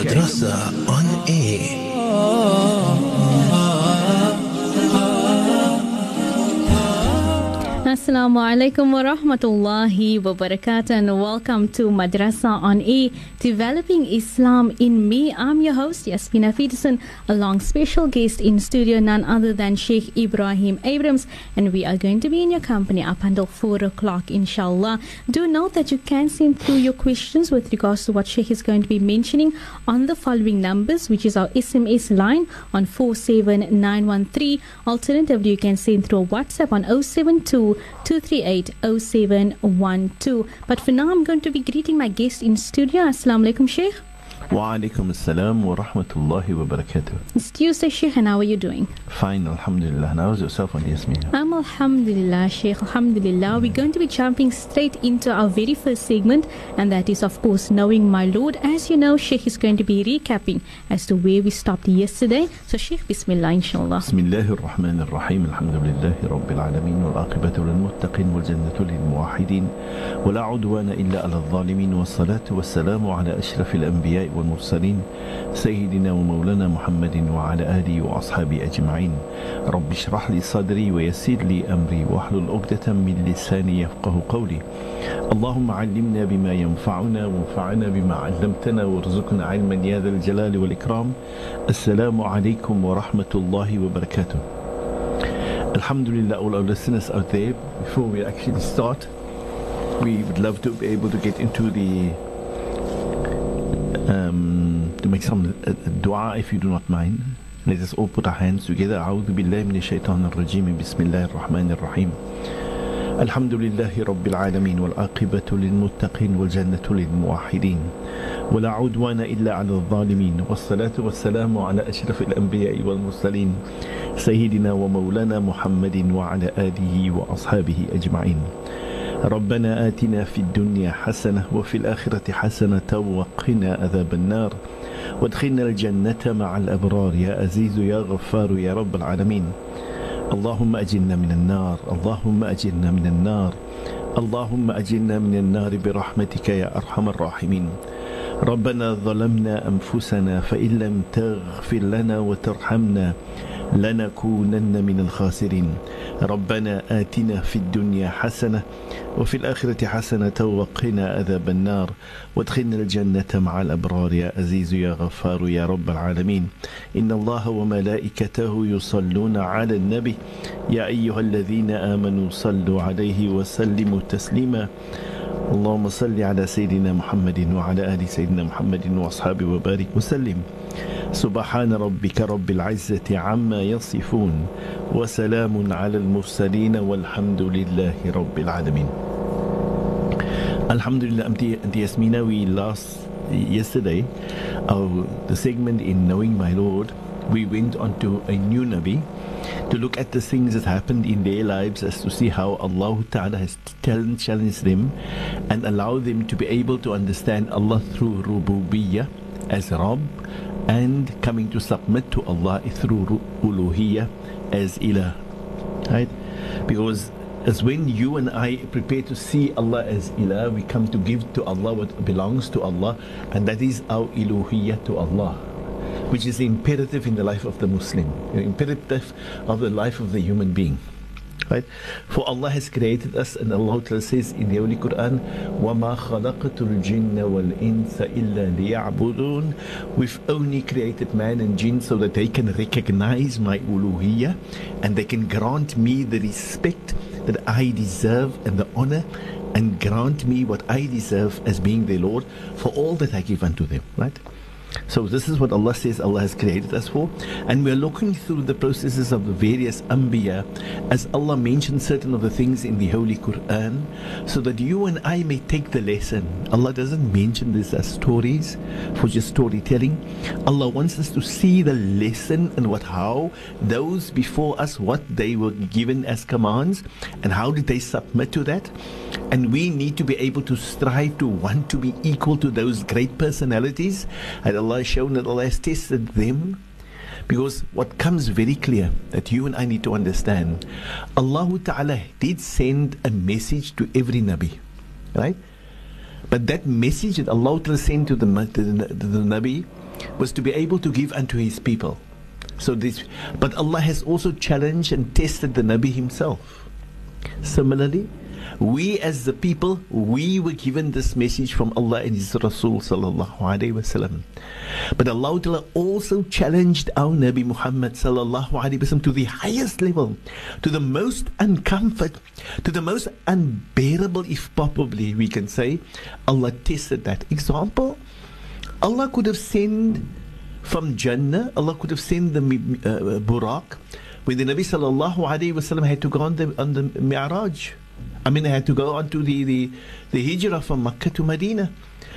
Madrasa on air. Assalamu alaikum wa rahmatullahi wa barakatuh and welcome to Madrasa on E, Developing Islam in Me. I'm your host, Yasmina Peterson, along special guest in studio, none other than Sheikh Ebrahim Abrahams, and we are going to be in your company up until 4 o'clock, inshallah. Do note that you can send through your questions with regards to what Sheikh is going to be mentioning on the following numbers, which is our SMS line on 47913. Alternatively, you can send through a WhatsApp on 072 238 0712. But for now, I'm going to be greeting my guest in studio. Assalamu alaikum, Sheikh. Wa alaikum assalam wa rahmatullahi wa barakatuh. It's Tuesday, Sheikh, and how are you doing? Fine, alhamdulillah. And how's yourself on Yasmina? I'm Alhamdulillah, Sheikh. Alhamdulillah. We're going to be jumping straight into our very first segment, and that is, of course, Knowing My Lord. As you know, Sheikh is going to be recapping as to where we stopped yesterday. So, Sheikh, Bismillah, inshallah. بسم الله الرحمن الرحيم الحمد لله رب العالمين والعاقبة للمتقين والجنة للموحدين ولا عدوان إلا على الظالمين والصلاة والسلام على أشرف الأنبياء والمرسلين سيدنا ومولانا محمد وعلى آله وأصحابه أجمعين. رب اشرح لي صدري ويسر لي أمري واحلل عقدة من لساني يفقه قولي. اللهم علمنا بما ينفعنا وانفعنا بما علمتنا وارزقنا علما يا ذا الجلال والإكرام. السلام عليكم ورحمة الله وبركاته. Alhamdulillah, all our listeners out there, before we actually start, we would love to be able to get into the um, to make some dua if you do not mind. Let us all put our hands together. أعوذ بالله من الشيطان الرجيم. بسم الله الرحمن الرحيم. الحمد لله رب العالمين والعاقبة للمتقين والجنة للموحدين. ولا عدوان إلا على الظالمين. والصلاة والسلام على أشرف الأنبياء والمرسلين. سيدنا ومولانا محمد وعلى آله وأصحابه أجمعين. ربنا آتنا في الدنيا حسنة وفي الآخرة حسنة وقنا عذاب النار. وادخلنا الجنة مع الأبرار. يا عزيز يا غفار يا رب العالمين. اللهم أجرنا من النار. اللهم أجرنا من النار. اللهم أجرنا من النار برحمتك يا أرحم الراحمين. ربنا ظلمنا أنفسنا فإن لم تغفر لنا وترحمنا لنكونن من الخاسرين. ربنا آتنا في الدنيا حسنة وفي الآخرة حسنة وقنا عذاب النار. وادخلنا الجنة مع الأبرار. يا عزيز يا غفار يا رب العالمين. إن الله وملائكته يصلون على النبي. يا أيها الذين آمنوا صلوا عليه وسلموا تسليما. اللهم صل على سيدنا محمد وعلى آل سيدنا محمد وأصحابه وبارك وسلم. سبحان ربك رب العزة عما يصفون وسلام على المرسلين والحمد لله رب العالمين Alhamdulillah, Auntie, Auntie Yasmina, we last yesterday, our, the segment in Knowing My Lord, we went on to a new Nabi to look at the things that happened in their lives as to see how Allah Ta'ala has challenged them and allow them to be able to understand Allah through Rububiyyah as Rabb and coming to submit to Allah through Uluhiyyah as Ilah. Right? Because as when you and I prepare to see Allah as Ilah, we come to give to Allah what belongs to Allah, and that is our Uluhiyyah to Allah, which is imperative in the life of the Muslim, imperative of the life of the human being Right? For Allah has created us, and Allah Ta'ala says in the Holy Quran, وَمَا خَلَقْتُ الْجِنَّ وَالْإِنسَ إِلَّا لِيَعْبُدُونَ We've only created man and jinn so that they can recognize my uluhiyyah and they can grant me the respect that I deserve and the honor and grant me what I deserve as being their Lord for all that I give unto them. Right? So this is what Allah says Allah has created us for. And we're looking through the processes of the various Anbiya as Allah mentions certain of the things in the Holy Quran so that you and I may take the lesson. Allah doesn't mention this as stories for just storytelling. Allah wants us to see the lesson and what how those before us what they were given as commands and how did they submit to that. And we need to be able to strive to want to be equal to those great personalities. And Allah shown that Allah has tested them. Because what comes very clear that you and I need to understand, Allah Ta'ala did send a message to every Nabi. Right? But that message that Allah Ta'ala sent to the, to the, to the Nabi was to be able to give unto his people. So this, but Allah has also challenged and tested the Nabi himself. Similarly, we as the people, we were given this message from Allah and His Rasul sallallahu alaihi wasallam. But Allah also challenged our Nabi Muhammad sallallahu alaihi wasallam to the highest level, to the most uncomfort, to the most unbearable, if probably we can say. Allah tested that. Example, Allah could have sent from Jannah, Allah could have sent the uh, Buraq when the Nabi sallallahu alaihi wasallam had to go on the, on the Mi'raj. I mean, they had to go on to the, the, the hijrah from Makkah to Medina.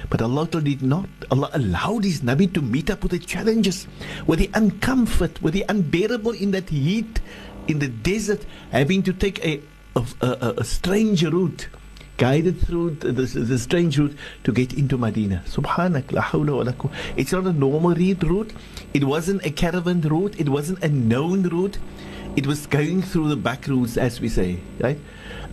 But Allah did not. Allah allowed His Nabi to meet up with the challenges, with the uncomfort, with the unbearable in that heat, in the desert, having to take a, a, a, a strange route, guided through the, the, strange route to get into Medina. Subhanak, la hawla wa la It's not a normal route. It wasn't a caravan route. It wasn't a known route. It was going through the back routes, as we say, right?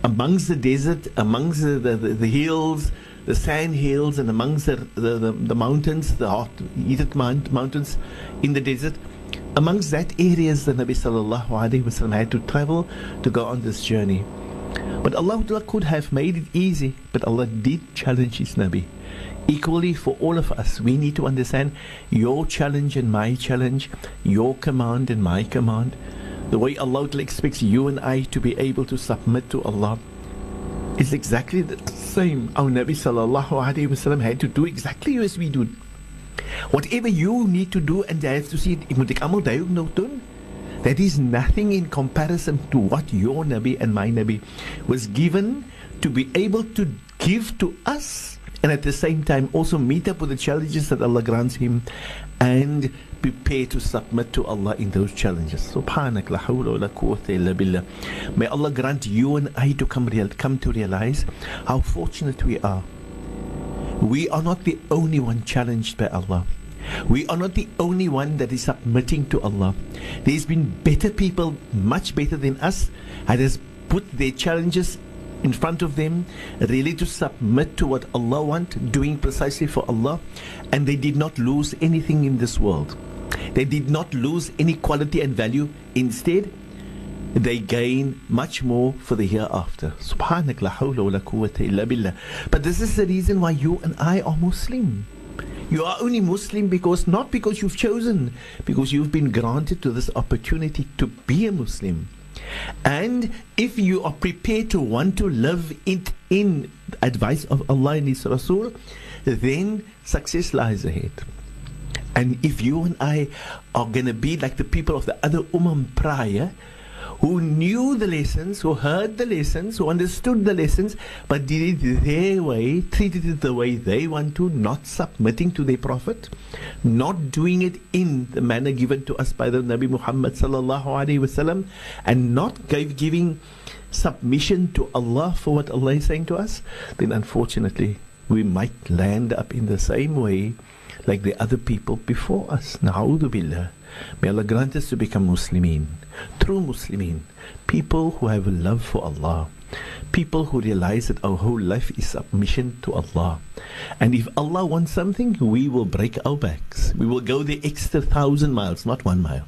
Amongst the desert, amongst the, the, the, hills, the sand hills, and amongst the, the, the, the mountains, the hot, heated mount, mountains in the desert, amongst that areas the Nabi sallallahu alaihi wasallam had to travel to go on this journey. But Allah could have made it easy, but Allah did challenge His Nabi. Equally for all of us, we need to understand your challenge and my challenge, your command and my command. The way Allah expects you and I to be able to submit to Allah is exactly the same. Our Nabi sallallahu alaihi wasallam had to do exactly as we do. Whatever you need to do and jy het to see moet ek almal daai. That is nothing in comparison to what your Nabi and my Nabi was given to be able to give to us and at the same time also meet up with the challenges that Allah grants him and prepare to submit to Allah in those challenges. Subhanak la hawla wa la quwwata illa billah. May Allah grant you and I to come, real, come to realize how fortunate we are. We are not the only one challenged by Allah. We are not the only one that is submitting to Allah. There's been better people, much better than us, that has put their challenges in front of them, really to submit to what Allah wants, doing precisely for Allah, and they did not lose anything in this world. They did not lose any quality and value. Instead, they gain much more for the hereafter. Subhanak la hawla wa la quwwata illa billah. But this is the reason why you and I are Muslim. You are only Muslim because not because you've chosen, because you've been granted to this opportunity to be a Muslim. And if you are prepared to want to live it in advice of Allah and His Rasul, then success lies ahead. And if you and I are going to be like the people of the other Ummah prior, who knew the lessons, who heard the lessons, who understood the lessons, but did it their way, treated it the way they want to, not submitting to their Prophet, not doing it in the manner given to us by the Nabi Muhammad sallallahu alaihi wasallam, and not give, giving submission to Allah for what Allah is saying to us, then unfortunately we might land up in the same way like the other people before us. Na'udhu billah. May Allah grant us to become Muslimin, true Muslimin, people who have a love for Allah, people who realize that our whole life is submission to Allah. And if Allah wants something, we will break our backs. We will go the extra thousand miles, not one mile.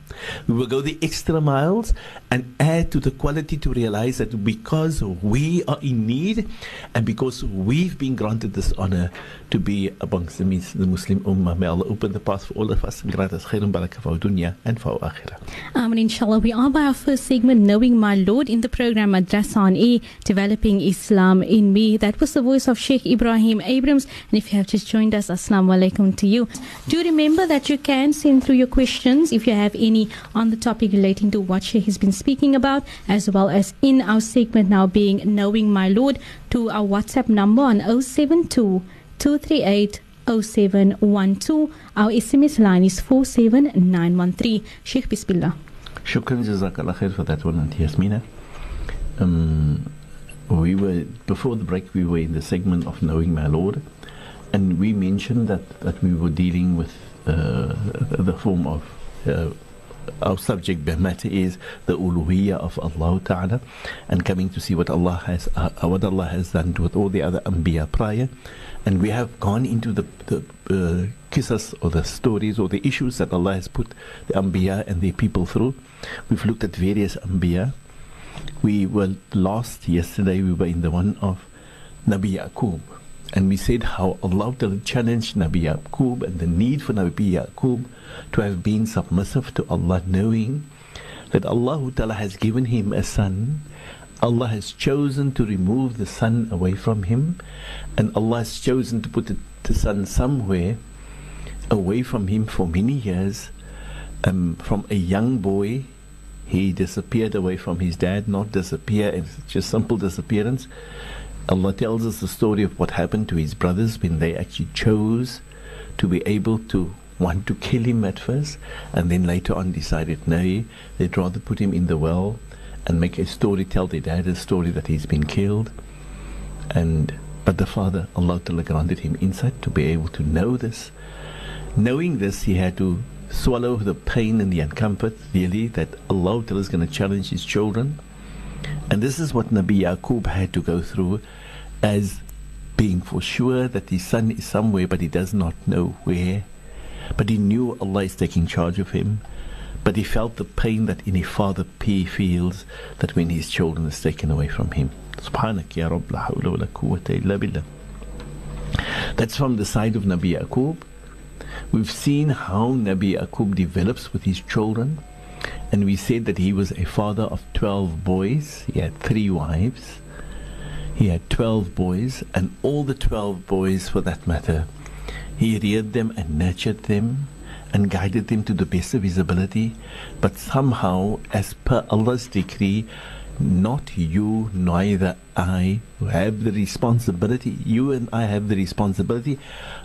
We will go the extra miles and add to the quality to realize that because we are in need and because we've been granted this honor to be amongst the, Muslim Ummah, may Allah open the path for all of us and grant us khair and barakah for dunya and for akhirah. Amen, inshallah. We are by our first segment, Knowing My Lord, in the program Madrasa on E, Developing Islam in Me. That was the voice of Sheikh Ebrahim Abrahams. And if you have just joined us, Assalamu alaikum to you. Do remember that you can send through your questions if you have any on the topic relating to what Sheikh has been speaking about, as well as in our segment now being Knowing My Lord, to our WhatsApp number on 072 238 0712. Our SMS line is 47913. Sheikh Bismillah. Shukran Jazakallah khair for that one, Yasmina. Um, we were, before the break, we were in the segment of Knowing My Lord, and we mentioned that, that we were dealing with uh, the form of uh, our subject matter is the uluhiyya of Allah Ta'ala and coming to see what Allah has uh, what Allah has done with all the other anbiya prior. And we have gone into the, the uh, qisas or the stories or the issues that Allah has put the anbiya and the people through. We've looked at various anbiya we were lost yesterday we were in the one of Nabi Yaqub and we said how Allah challenged Nabi Yaqub and the need for Nabi Yaqub to have been submissive to Allah, knowing that Allah Ta'ala has given him a son. Allah has chosen to remove the son away from him, and Allah has chosen to put the, son somewhere away from him for many years. Um, from a young boy, he disappeared away from his dad, not disappear, it's just simple disappearance. Allah tells us the story of what happened to his brothers when they actually chose to be able to want to kill him at first and then later on decided no, they'd rather put him in the well and make a story, tell their dad a story that he's been killed. And but the father, Allah granted him insight to be able to know this. Knowing this, he had to swallow the pain and the uncomfort, really, that Allah is going to challenge his children and this is what Nabi Yaqub had to go through as being for sure that his son is somewhere, but he does not know where. But he knew Allah is taking charge of him. But he felt the pain that any father P feels that when his children is taken away from him. Subhanak ya Rabb la hawla wa la quwwata illa billah. That's from the side of Nabi Yaqub. We've seen how Nabi Yaqub develops with his children and we said that he was a father of 12 boys. He had three wives. He had 12 boys, and all the 12 boys, for that matter, he reared them and nurtured them and guided them to the best of his ability. But somehow, as per Allah's decree, not you, neither I, who have the responsibility. You and I have the responsibility,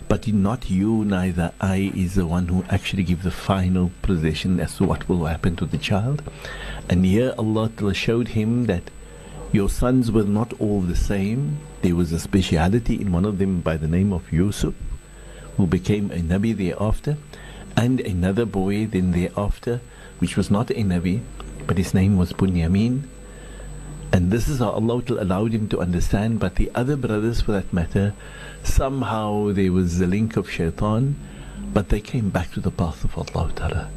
but not you, neither I, is the one who actually give the final possession as to what will happen to the child. And here Allah showed him that your sons were not all the same. There was a speciality in one of them by the name of Yusuf, who became a Nabi thereafter, and another boy then thereafter, which was not a Nabi, but his name was Bunyamin and this is how Allah allowed him to understand. But the other brothers, for that matter, somehow there was the link of shaitan, but they came back to the path of Allah Ta'ala.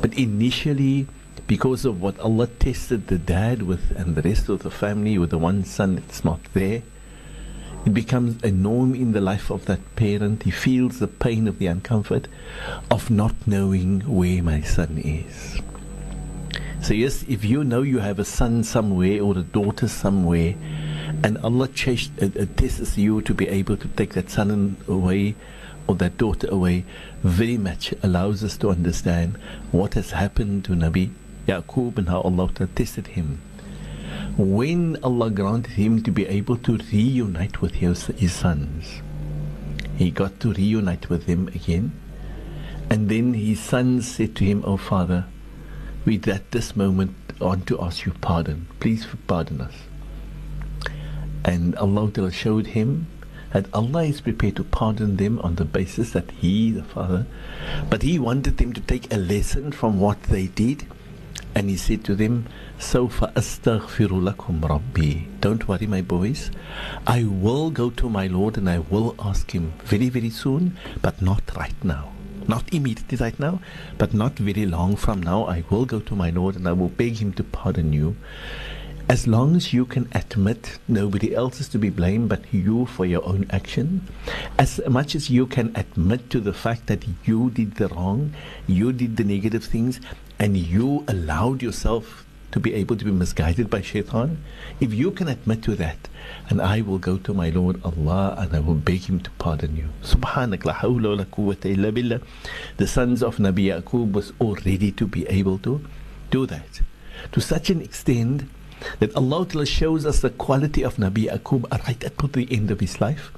But initially, because of what Allah tested the dad with and the rest of the family with the one son that's not there, it becomes a norm in the life of that parent. He feels the pain of the uncomfort of not knowing where my son is. So, yes, if you know you have a son somewhere or a daughter somewhere, and Allah ch- uh, uh, tests you to be able to take that son away or that daughter away, very much allows us to understand what has happened to Nabi Yaqub and how Allah tested him. When Allah granted him to be able to reunite with his, his sons, he got to reunite with them again. And then his sons said to him, Oh Father, we at this moment want to ask you pardon. Please pardon us. And Allah Ta'ala showed him that Allah is prepared to pardon them on the basis that He, the Father, but He wanted them to take a lesson from what they did. And He said to them, "So far lakum Rabbi. Don't worry, my boys. I will go to my Lord and I will ask Him very, very soon, but not right now. Not immediately right now, but not very long from now. I will go to my Lord and I will beg Him to pardon you. As long as you can admit nobody else is to be blamed but you for your own action, as much as you can admit to the fact that you did the wrong, you did the negative things, and you allowed yourself to be able to be misguided by shaitan, if you can admit to that, and I will go to my Lord Allah and I will beg Him to pardon you. Subhanak la hawla wa la quwwata illa billah. The sons of Nabi Yaqub was all ready to be able to do that. To such an extent that Allah shows us the quality of Nabi Yaqub right at the end of his life.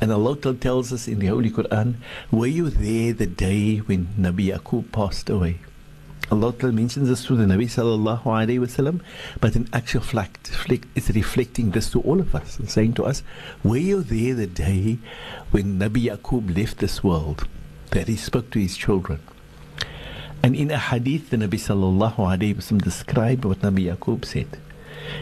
And Allah tells us in the Holy Quran, Were you there the day when Nabi Yaqub passed away? Allah mentions this to the Nabi sallallahu alayhi wasallam, but in actual fact, it's reflecting this to all of us and saying to us, were you there the day when Nabi Yaqub left this world, that he spoke to his children? And in a hadith, the Nabi sallallahu alayhi wasallam described what Nabi Yaqub said.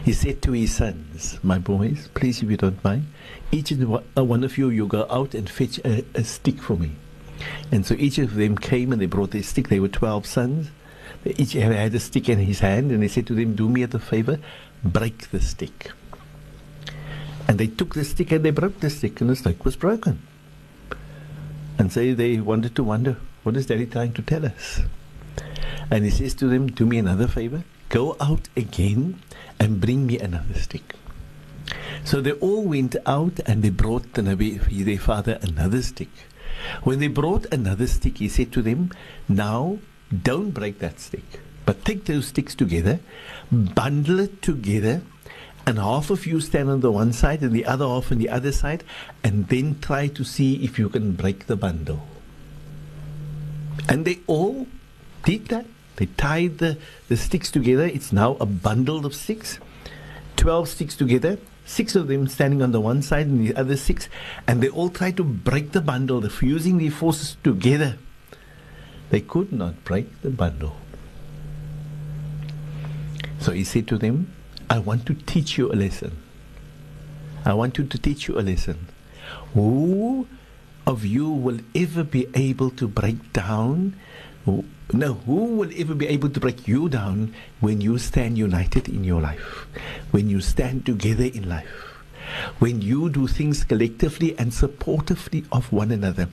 He said to his sons, My boys, please, if you don't mind, each uh, one of you, you go out and fetch a, a stick for me. And so each of them came and they brought a stick. They were 12 sons. They each had a stick in his hand, and he said to them, Do me a favor, break the stick. And they took the stick and they broke the stick, and the stick was broken. And so they wanted to wonder, What is Daddy trying to tell us? And he says to them, Do me another favor, go out again and bring me another stick. So they all went out and they brought their father, another stick. When they brought another stick, he said to them, Now don't break that stick, but take those sticks together, bundle it together, and half of you stand on the one side and the other half on the other side, and then try to see if you can break the bundle. And they all did that. They tied the, the sticks together. It's now a bundle of sticks, Twelve sticks together. Six of them standing on the one side and the other six. And they all tried to break the bundle, fusing their forces together. They could not break the bundle. So he said to them, I want to teach you a lesson. I want you to teach you a lesson. Who of you will ever be able to break down no, who will ever be able to break you down when you stand united in your life? When you stand together in life? When you do things collectively and supportively of one another?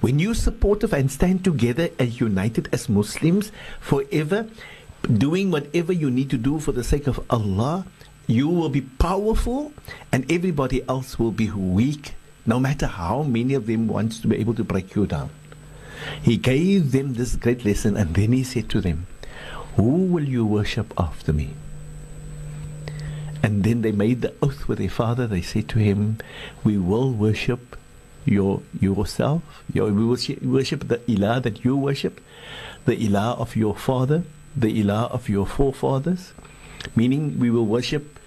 When you supportive and stand together and united as Muslims forever, doing whatever you need to do for the sake of Allah, you will be powerful and everybody else will be weak, no matter how many of them wants to be able to break you down. He gave them this great lesson and then he said to them, Who will you worship after me? And then they made the oath with their father. They said to him, We will worship your yourself. Your, we will worship the Ilah that you worship, the Ilah of your father, the Ilah of your forefathers. Meaning, we will worship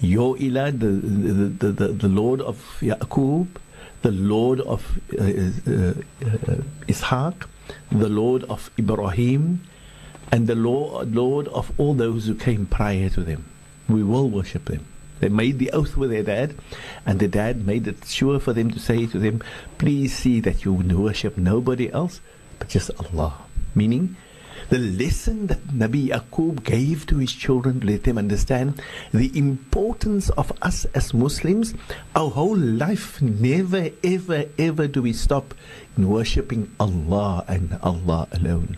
your Ilah, the, the, the, the, the Lord of Yaqub, the Lord of uh, uh, uh, Ishaq, the Lord of Ibrahim, and the Lord, Lord of all those who came prior to them. We will worship them. They made the oath with their dad, and the dad made it sure for them to say to them, Please see that you worship nobody else but just Allah. Meaning, the lesson that Nabi Yaqub gave to his children to let them understand the importance of us as Muslims. Our whole life, never, ever, ever do we stop in worshipping Allah and Allah alone.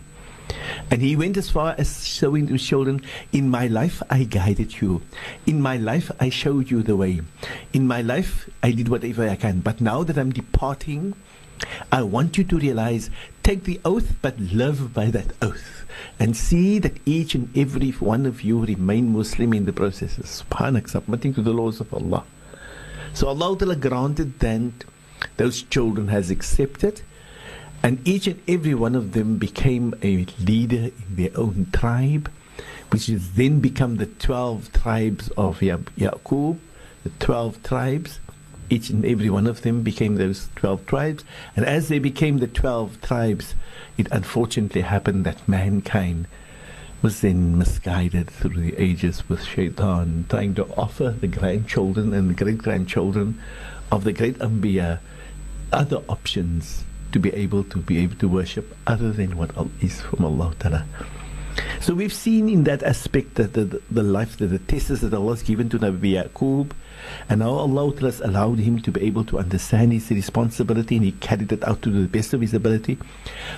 And he went as far as showing to his children, In my life I guided you. In my life I showed you the way. In my life I did whatever I can. But now that I'm departing, I want you to realize take the oath, but live by that oath. And see that each and every one of you remain Muslim in the process. Of subhanak, submitting to the laws of Allah. So Allah Ta'ala granted that those children has accepted. And each and every one of them became a leader in their own tribe, which has then become the 12 tribes of ya- Yaqub, the 12 tribes each and every one of them became those 12 tribes. And as they became the 12 tribes, it unfortunately happened that mankind was then misguided through the ages with shaitan, trying to offer the grandchildren and the great grandchildren of the great Anbiya other options to be able to be able to worship other than what is from Allah Ta'ala. So we've seen in that aspect that the, the life, the, the tests that Allah has given to Nabi Yaqub, and how Allah has allowed him to be able to understand his responsibility and he carried it out to the best of his ability.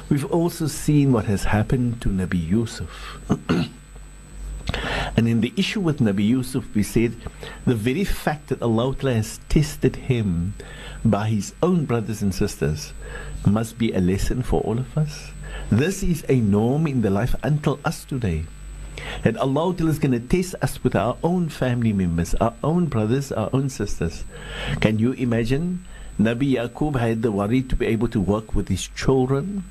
We've also seen what has happened to Nabi Yusuf. and in the issue with Nabi Yusuf, we said the very fact that Allah has tested him by his own brothers and sisters must be a lesson for all of us. This is a norm in the life until us today. And Allah is going to test us with our own family members, our own brothers, our own sisters. Can you imagine? Nabi Yaqub had the worry to be able to work with his children.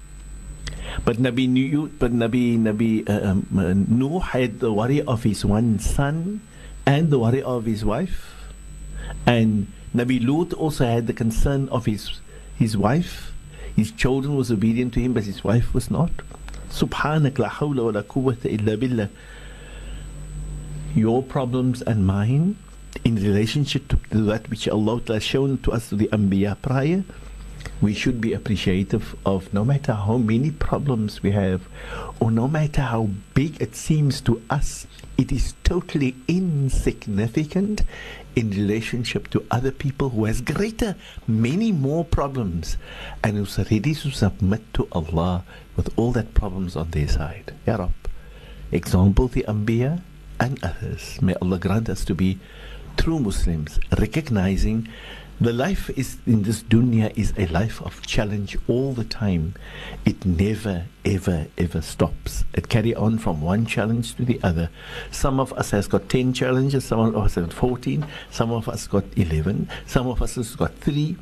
But Nabi Nuh, but Nabi Nabi uh, um, uh, Nuh had the worry of his one son and the worry of his wife, and Nabi Lut also had the concern of his his wife. His children was obedient to him, but his wife was not. Subhanak la hawla wa la quwwata illa billah. Your problems and mine in relationship to that which Allah has shown to us through the Anbiya prior, we should be appreciative of no matter how many problems we have or no matter how big it seems to us, it is totally insignificant in relationship to other people who has greater, many more problems and who's ready to submit to Allah with all that problems on their side. Ya Rab. Example the Anbiya and others. May Allah grant us to be true Muslims, recognizing the life is in this dunya is a life of challenge all the time. It never, ever, ever stops. It carry on from one challenge to the other. Some of us has got ten challenges, some of us got fourteen, some of us got eleven, some of us has got three.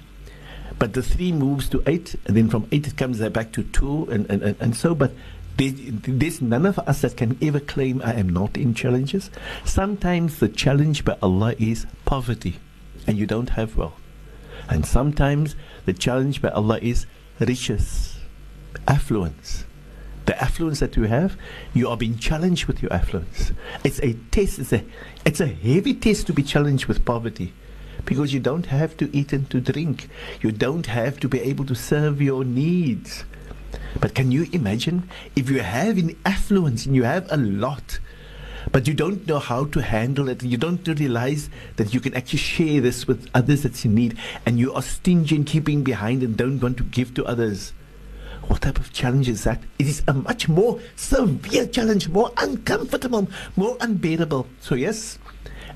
But the three moves to eight, and then from eight it comes uh, back to two, and, and, and, and so. But there's none of us that can ever claim I am not in challenges. Sometimes the challenge by Allah is poverty, and you don't have wealth. And sometimes the challenge by Allah is riches, affluence. The affluence that you have, you are being challenged with your affluence. It's a test, it's a, it's a heavy test to be challenged with poverty because you don't have to eat and to drink. You don't have to be able to serve your needs. But can you imagine if you have an affluence and you have a lot, but you don't know how to handle it, you don't realize that you can actually share this with others that you need, and you are stingy in keeping behind and don't want to give to others. What type of challenge is that? It is a much more severe challenge, more uncomfortable, more unbearable. So, yes,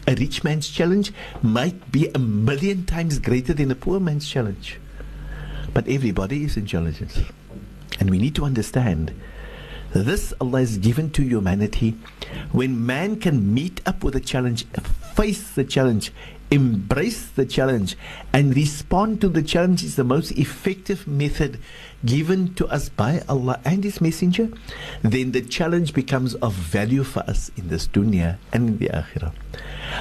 a rich man's challenge might be a million times greater than a poor man's challenge. But everybody is in challenges. And we need to understand this Allah has given to humanity when man can meet up with a challenge, face the challenge, embrace the challenge, and respond to the challenge is the most effective method given to us by Allah and His Messenger, then the challenge becomes of value for us in this dunya and in the akhirah.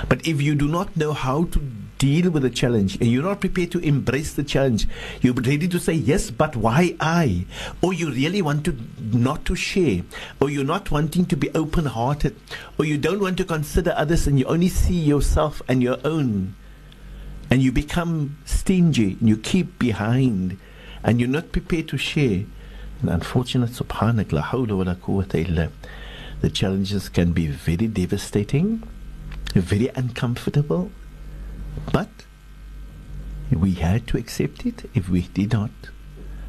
But if you do not know how to deal with the challenge and you're not prepared to embrace the challenge, you're ready to say, Yes, but why I? Or you really want to not to share, or you're not wanting to be open hearted, or you don't want to consider others and you only see yourself and your own. And you become stingy and you keep behind and you're not prepared to share. And unfortunate, subhanak, la hawla wa la quwwata illa. The challenges can be very devastating, very uncomfortable, but we had to accept it. If we did not,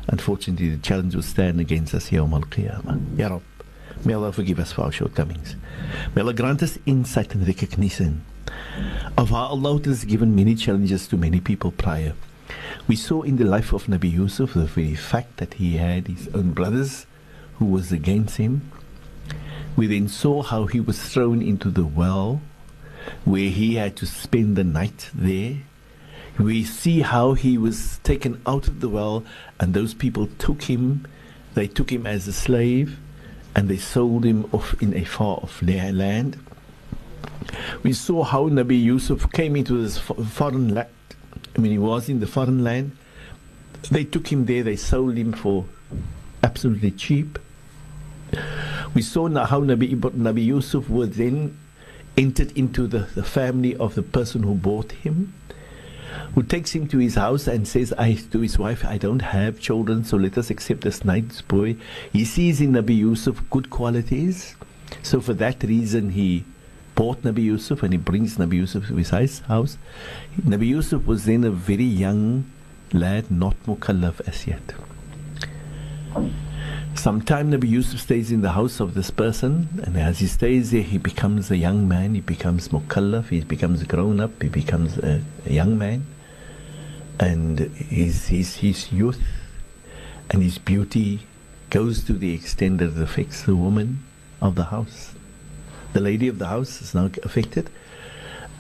unfortunately, the challenge will stand against us Yawm al Qiyamah. Ya Rab, may Allah forgive us for our shortcomings. May Allah grant us insight and recognition of how Allah has given many challenges to many people prior. We saw in the life of Nabi Yusuf the very fact that he had his own brothers who was against him. We then saw how he was thrown into the well where he had to spend the night there. We see how he was taken out of the well and those people took him, they took him as a slave and they sold him off in a far off land. We saw how Nabi Yusuf came into this foreign land. I mean, he was in the foreign land. They took him there, they sold him for absolutely cheap. We saw how Nabi, Nabi Yusuf was then entered into the, the family of the person who bought him, who takes him to his house and says I, to his wife, I don't have children, so let us accept this nice boy. He sees in Nabi Yusuf good qualities, so for that reason he bought Nabi Yusuf and he brings Nabi Yusuf to his house. Nabi Yusuf was then a very young lad, not mukallaf as yet. Sometime Nabi Yusuf stays in the house of this person, and as he stays there, he becomes a young man, he becomes mukallaf, he becomes grown up, he becomes a, a young man, and his, his, his youth and his beauty goes to the extent that it affects the woman of the house. The lady of the house is now affected,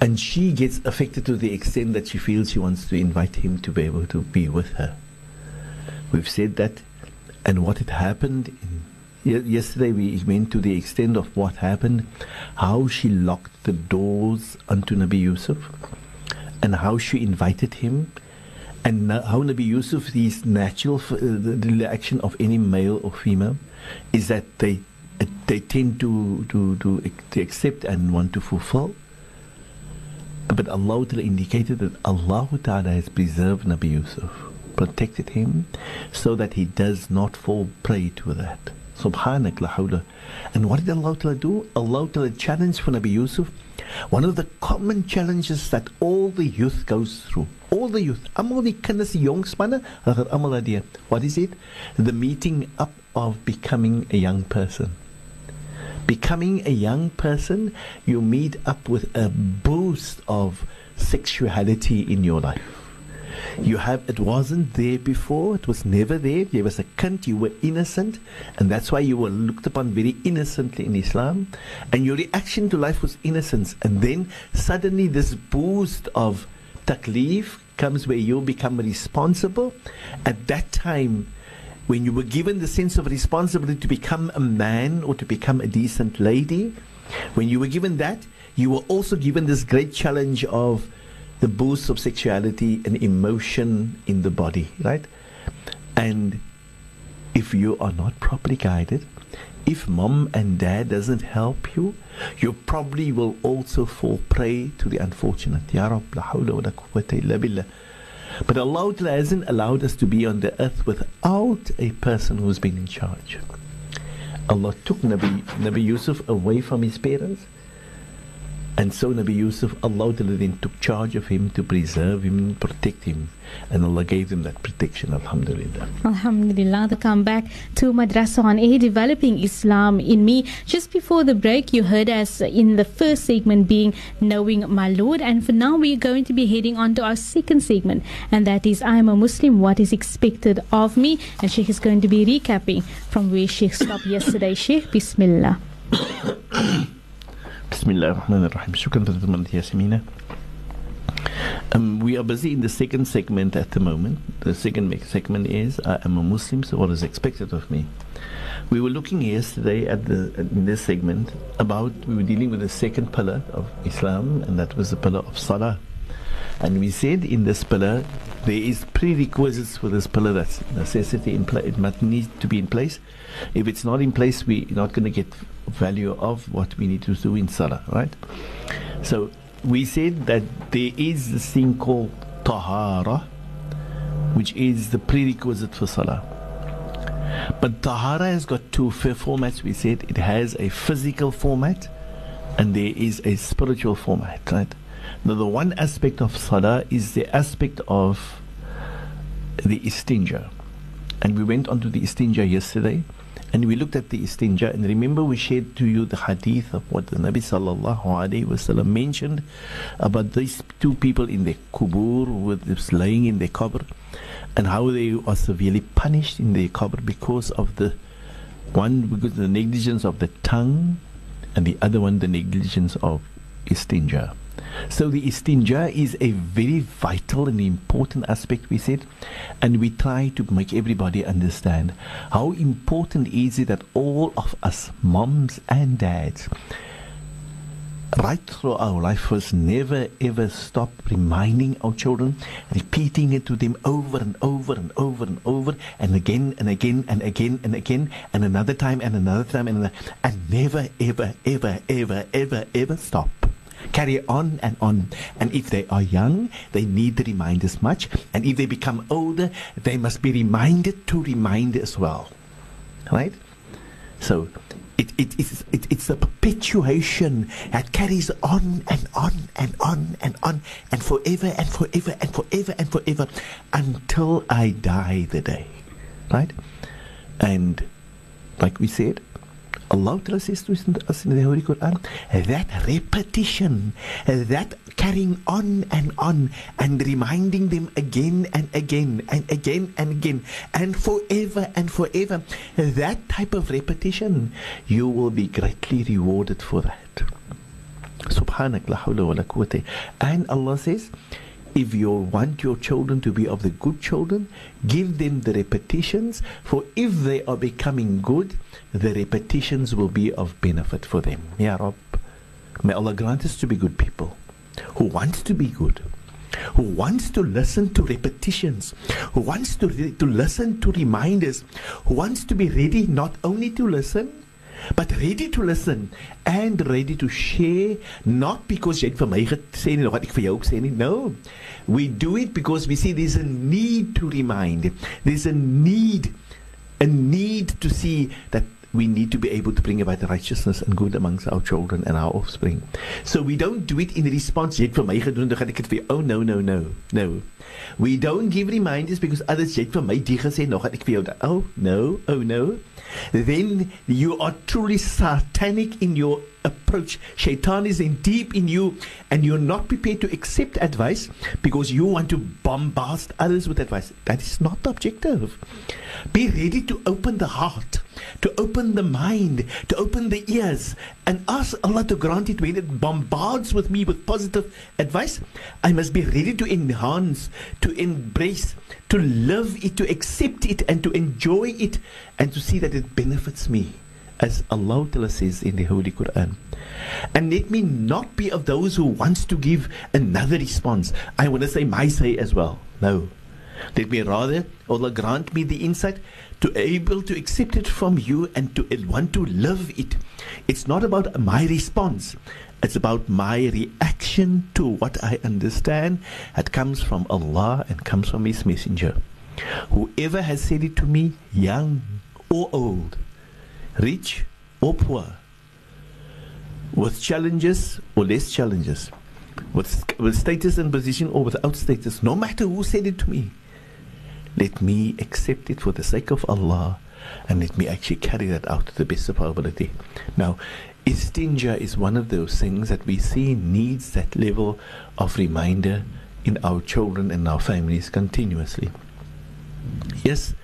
and she gets affected to the extent that she feels she wants to invite him to be able to be with her. We've said that and what had happened. yesterday we went to the extent of what happened, how she locked the doors unto Nabi Yusuf, and how she invited him, and how Nabi Yusuf, his natural uh, reaction of any male or female, is that they they tend to, to, to, to accept and want to fulfill. But Allah indicated that Allah has preserved Nabi Yusuf, protected him, so that he does not fall prey to that. Subhanak la. And what did Allah Ta'ala do? Allah Ta'ala challenged for Nabi Yusuf one of the common challenges that all the youth goes through. All the youth. Almal die kinders, die. What is it? The meeting up of becoming a young person. Becoming a young person, you meet up with a boost of sexuality in your life. You have it wasn't there before, it was never there. There was a kind, you were innocent, and that's why you were looked upon very innocently in Islam. And your reaction to life was innocence. And then suddenly this boost of taklif comes where you become responsible. At that time, when you were given the sense of responsibility to become a man or to become a decent lady, when you were given that, you were also given this great challenge of the boost of sexuality and emotion in the body, right? And if you are not properly guided, if mom and dad doesn't help you, you probably will also fall prey to the unfortunate. Ya Rab, la hawla wa la quwwata illa billah. But Allah hasn't allowed us to be on the earth without a person who's been in charge. Allah took Nabi, Nabi Yusuf away from his parents and so Nabi Yusuf, Allah then took charge of him to preserve him and protect him. And Allah gave him that protection, Alhamdulillah. Alhamdulillah. To come back to Madrasa on Air, developing Islam in me. Just before the break, you heard us in the first segment being Knowing My Lord. And for now, we're going to be heading on to our second segment. And that is I am a Muslim, what is expected of me? And Sheikh is going to be recapping from where Sheikh stopped yesterday. Sheikh, Bismillah. Bismillah ar-Rahman ar-Rahim. Shukran for the Yasamina. Um, we are busy in the second segment at the moment. The second segment is I am a Muslim, so what is expected of me? We were looking yesterday at the in this segment about we were dealing with the second pillar of Islam, and that was the pillar of Salah. And we said in this pillar there is prerequisites for this pillar that's necessity in place. It must need to be in place. If it's not in place, we're not going to get value of what we need to do in Salah, right? So we said that there is this thing called Tahara, which is the prerequisite for Salah. But Tahara has got two formats. We said it has a physical format and there is a spiritual format, right? Now, the one aspect of Salah is the aspect of the istinja. And we went on to the istinja yesterday and we looked at the istinja and remember we shared to you the hadith of what the Nabi sallallahu alaihi wasallam mentioned about these two people in the kubur was laying in the qabr and how they are severely punished in the qabr because of the one because of the negligence of the tongue and the other one the negligence of istinja. So the istinja is a very vital and important aspect, we said, and we try to make everybody understand how important is it that all of us, moms and dads, right through our life was never ever stop reminding our children, repeating it to them over and over and over and over and again and again and again and again and another time and another time and another, and never ever ever ever ever ever stop carry on and on. And if they are young, they need the reminders much. And if they become older, they must be reminded to remind as well. Right? So it, it, it's, it, it's a perpetuation that carries on and on and on and on and forever and forever and forever and forever until I die the day. Right? And like we said, Allah says to us in the Holy Quran that repetition, that carrying on and on and reminding them again and again and again and again and forever and forever, that type of repetition, you will be greatly rewarded for that. Subhanak la hawla wa la. And Allah says, if you want your children to be of the good children, give them the repetitions, for if they are becoming good, the repetitions will be of benefit for them. Ya Rab, may Allah grant us to be good people who want to be good, who wants to listen to repetitions, who wants to, re- to listen to reminders, who wants to be ready not only to listen, but ready to listen and ready to share, not because jy het vir my gesê nie, wat ek vir jou nie. No. We do it because we see there's a need to remind. There's a need, a need to see that we need to be able to bring about righteousness and good amongst our children and our offspring. So we don't do it in response. Jy het vir my gedoen, dan gaan ek dit vir jou. Oh no, no, no. No. We don't give reminders because others jy het vir my die gesê, nog gaan ek vir jou. Oh no, oh no. Then you are truly satanic in your approach. Shaitan is in deep in you, and you're not prepared to accept advice because you want to bombast others with advice. That is not the objective. Be ready to open the heart, to open the mind, to open the ears, and ask Allah to grant it when it bombards with me with positive advice. I must be ready to enhance, to embrace, to love it, to accept it, and to enjoy it, and to see that it benefits me. As Allah Ta'ala says in the Holy Quran. And let me not be of those who wants to give another response. I want to say my say as well. No. Let me rather, Allah grant me the insight to able to accept it from you and to want to love it. It's not about my response. It's about my reaction to what I understand that comes from Allah and comes from His Messenger. Whoever has said it to me, young or old, rich or poor, with challenges or less challenges, with, with status and position or without status, no matter who said it to me, let me accept it for the sake of Allah and let me actually carry that out to the best of our ability. Now, istinja is one of those things that we see needs that level of reminder in our children and our families continuously. Yes,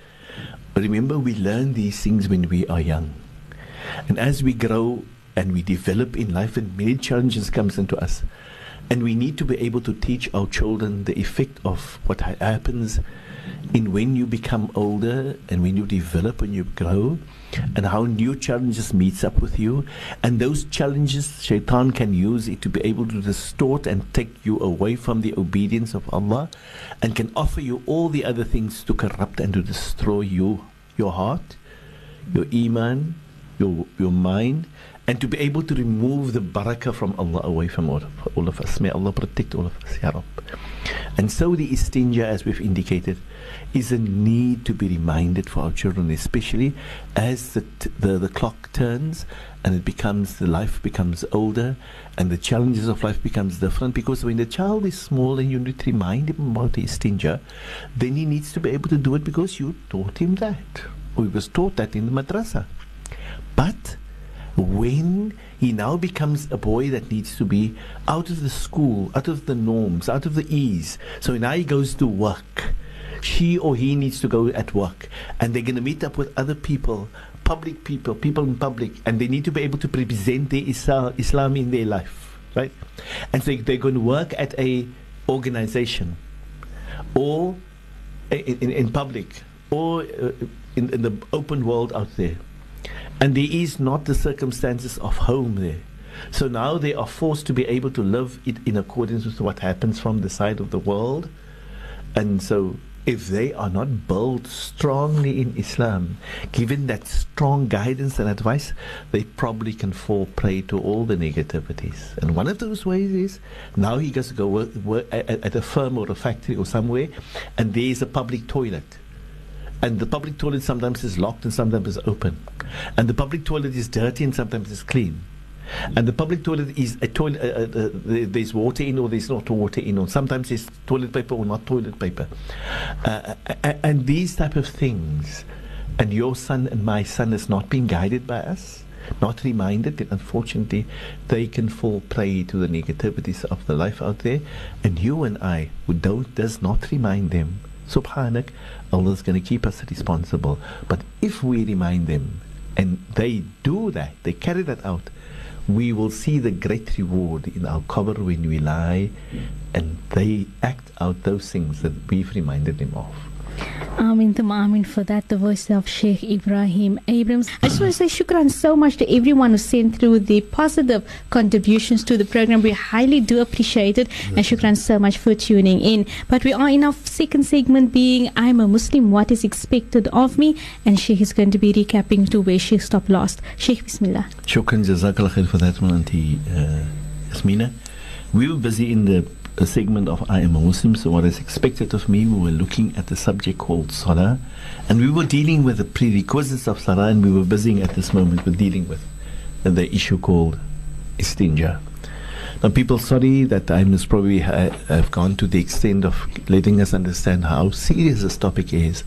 remember we learn these things when we are young. And as we grow and we develop in life and many challenges comes into us, and we need to be able to teach our children the effect of what happens in when you become older and when you develop and you grow and how new challenges meets up with you. And those challenges shaitan can use it to be able to distort and take you away from the obedience of Allah and can offer you all the other things to corrupt and to destroy you your heart your iman your your mind and to be able to remove the barakah from Allah away from all of, all of us. May Allah protect all of us, Ya Rab. And so the istinja, as we've indicated, is a need to be reminded for our children, especially as the, t- the, the clock turns and it becomes, the life becomes older and the challenges of life becomes different because when the child is small and you need to remind him about the istinja, then he needs to be able to do it because you taught him that. Or he was taught that in the madrasa. But when he now becomes a boy that needs to be out of the school, out of the norms, out of the ease. So now he goes to work. She or he needs to go at work. And they're going to meet up with other people, public people, people in public, and they need to be able to present their Islam, in their life. Right? And so they're going to work at a organization or in, in, in public or uh, in, in the open world out there. And there is not the circumstances of home there. So now they are forced to be able to live it in accordance with what happens from the side of the world. And so if they are not built strongly in Islam, given that strong guidance and advice, they probably can fall prey to all the negativities. And one of those ways is now he gets to go work, work at, at a firm or a factory or somewhere, and there is a public toilet and the public toilet sometimes is locked and sometimes is open. And the public toilet is dirty and sometimes is clean. And the public toilet is a toilet, uh, uh, uh, there's water in or there's not water in, or sometimes there's toilet paper or not toilet paper. Uh, uh, and these type of things, and your son and my son is not being guided by us, not reminded that unfortunately they can fall prey to the negativities of the life out there. And you and I, who don't, does not remind them, Subhanak, Allah is going to keep us responsible. But if we remind them and they do that, they carry that out, we will see the great reward in our cover when we lie and they act out those things that we've reminded them of. Amin to Amin for that, the voice of Sheikh Ebrahim Abrahams. I just want to say shukran so much to everyone who sent through the positive contributions to the program. We highly do appreciate it. And shukran so much for tuning in. But we are in our second segment being I'm a Muslim, what is expected of me? And Sheikh is going to be recapping to where Sheikh stopped last. Sheikh, Bismillah. Shukran, Jazakallah khair for that one, Auntie uh, Yasmina. We were busy in the segment of I am a Muslim, so what is expected of me, we were looking at the subject called Salah, and we were dealing with the prerequisites of Salah, and we were busy at this moment with dealing with the issue called istinja. Now, people, sorry that I must probably ha- have gone to the extent of letting us understand how serious this topic is,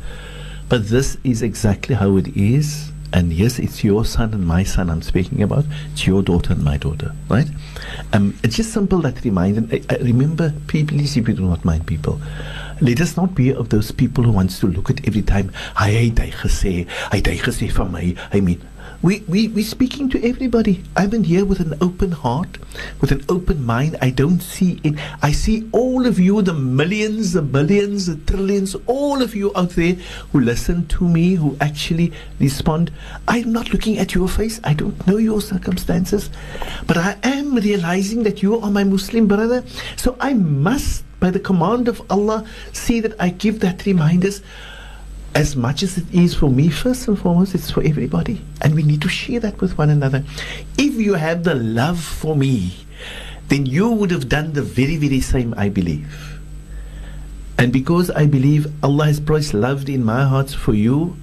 but this is exactly how it is. And yes, it's your son and my son I'm speaking about. It's your daughter and my daughter, right? Um, it's just simple that reminder. I, I remember, please, if you do not mind people, let us not be of those people who wants to look at every time. Hy het hy gesê, hy het hy gesê van my. I mean, we, we, we're speaking to everybody. I'm in here with an open heart, with an open mind. I don't see it. I see all of you, the millions, the billions, the trillions, all of you out there who listen to me, who actually respond. I'm not looking at your face. I don't know your circumstances. But I am realizing that you are my Muslim brother. So I must, by the command of Allah, see that I give that reminders as much as it is for me, first and foremost, it's for everybody. And we need to share that with one another. If you have the love for me, then you would have done the very, very same, I believe. And because I believe Allah has placed love in my heart for you,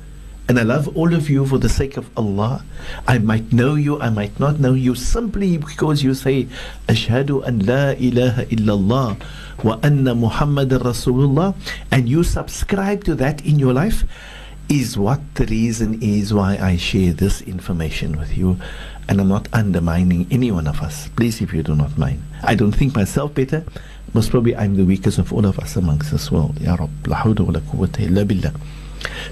and I love all of you for the sake of Allah. I might know you, I might not know you, simply because you say, Ashhadu an la ilaha illallah wa anna Muhammad Rasulullah, and you subscribe to that in your life, is what the reason is why I share this information with you. And I'm not undermining any one of us. Please, if you do not mind. I don't think myself better. Most probably I'm the weakest of all of us amongst this world. Ya Rabb, la hawla wa la quwwata illa billah.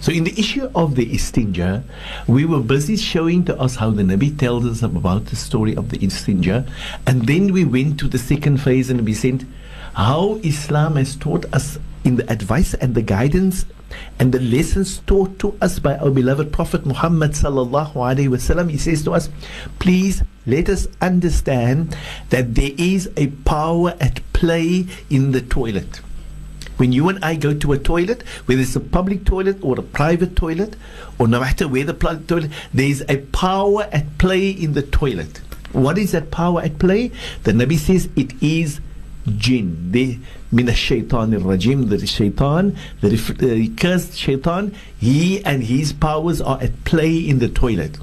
So, in the issue of the istinja, we were busy showing to us how the Nabi tells us about the story of the istinja, and then we went to the second phase and we said how Islam has taught us in the advice and the guidance and the lessons taught to us by our beloved Prophet Muhammad sallallahu alaihi wasallam. He says to us, "Please let us understand that there is a power at play in the toilet." When you and I go to a toilet, whether it's a public toilet or a private toilet, or no matter where the toilet, there is a power at play in the toilet. What is that power at play? The Nabi says it is jinn. The min shaitan rajim, the shaitan, the cursed shaitan, he and his powers are at play in the toilet.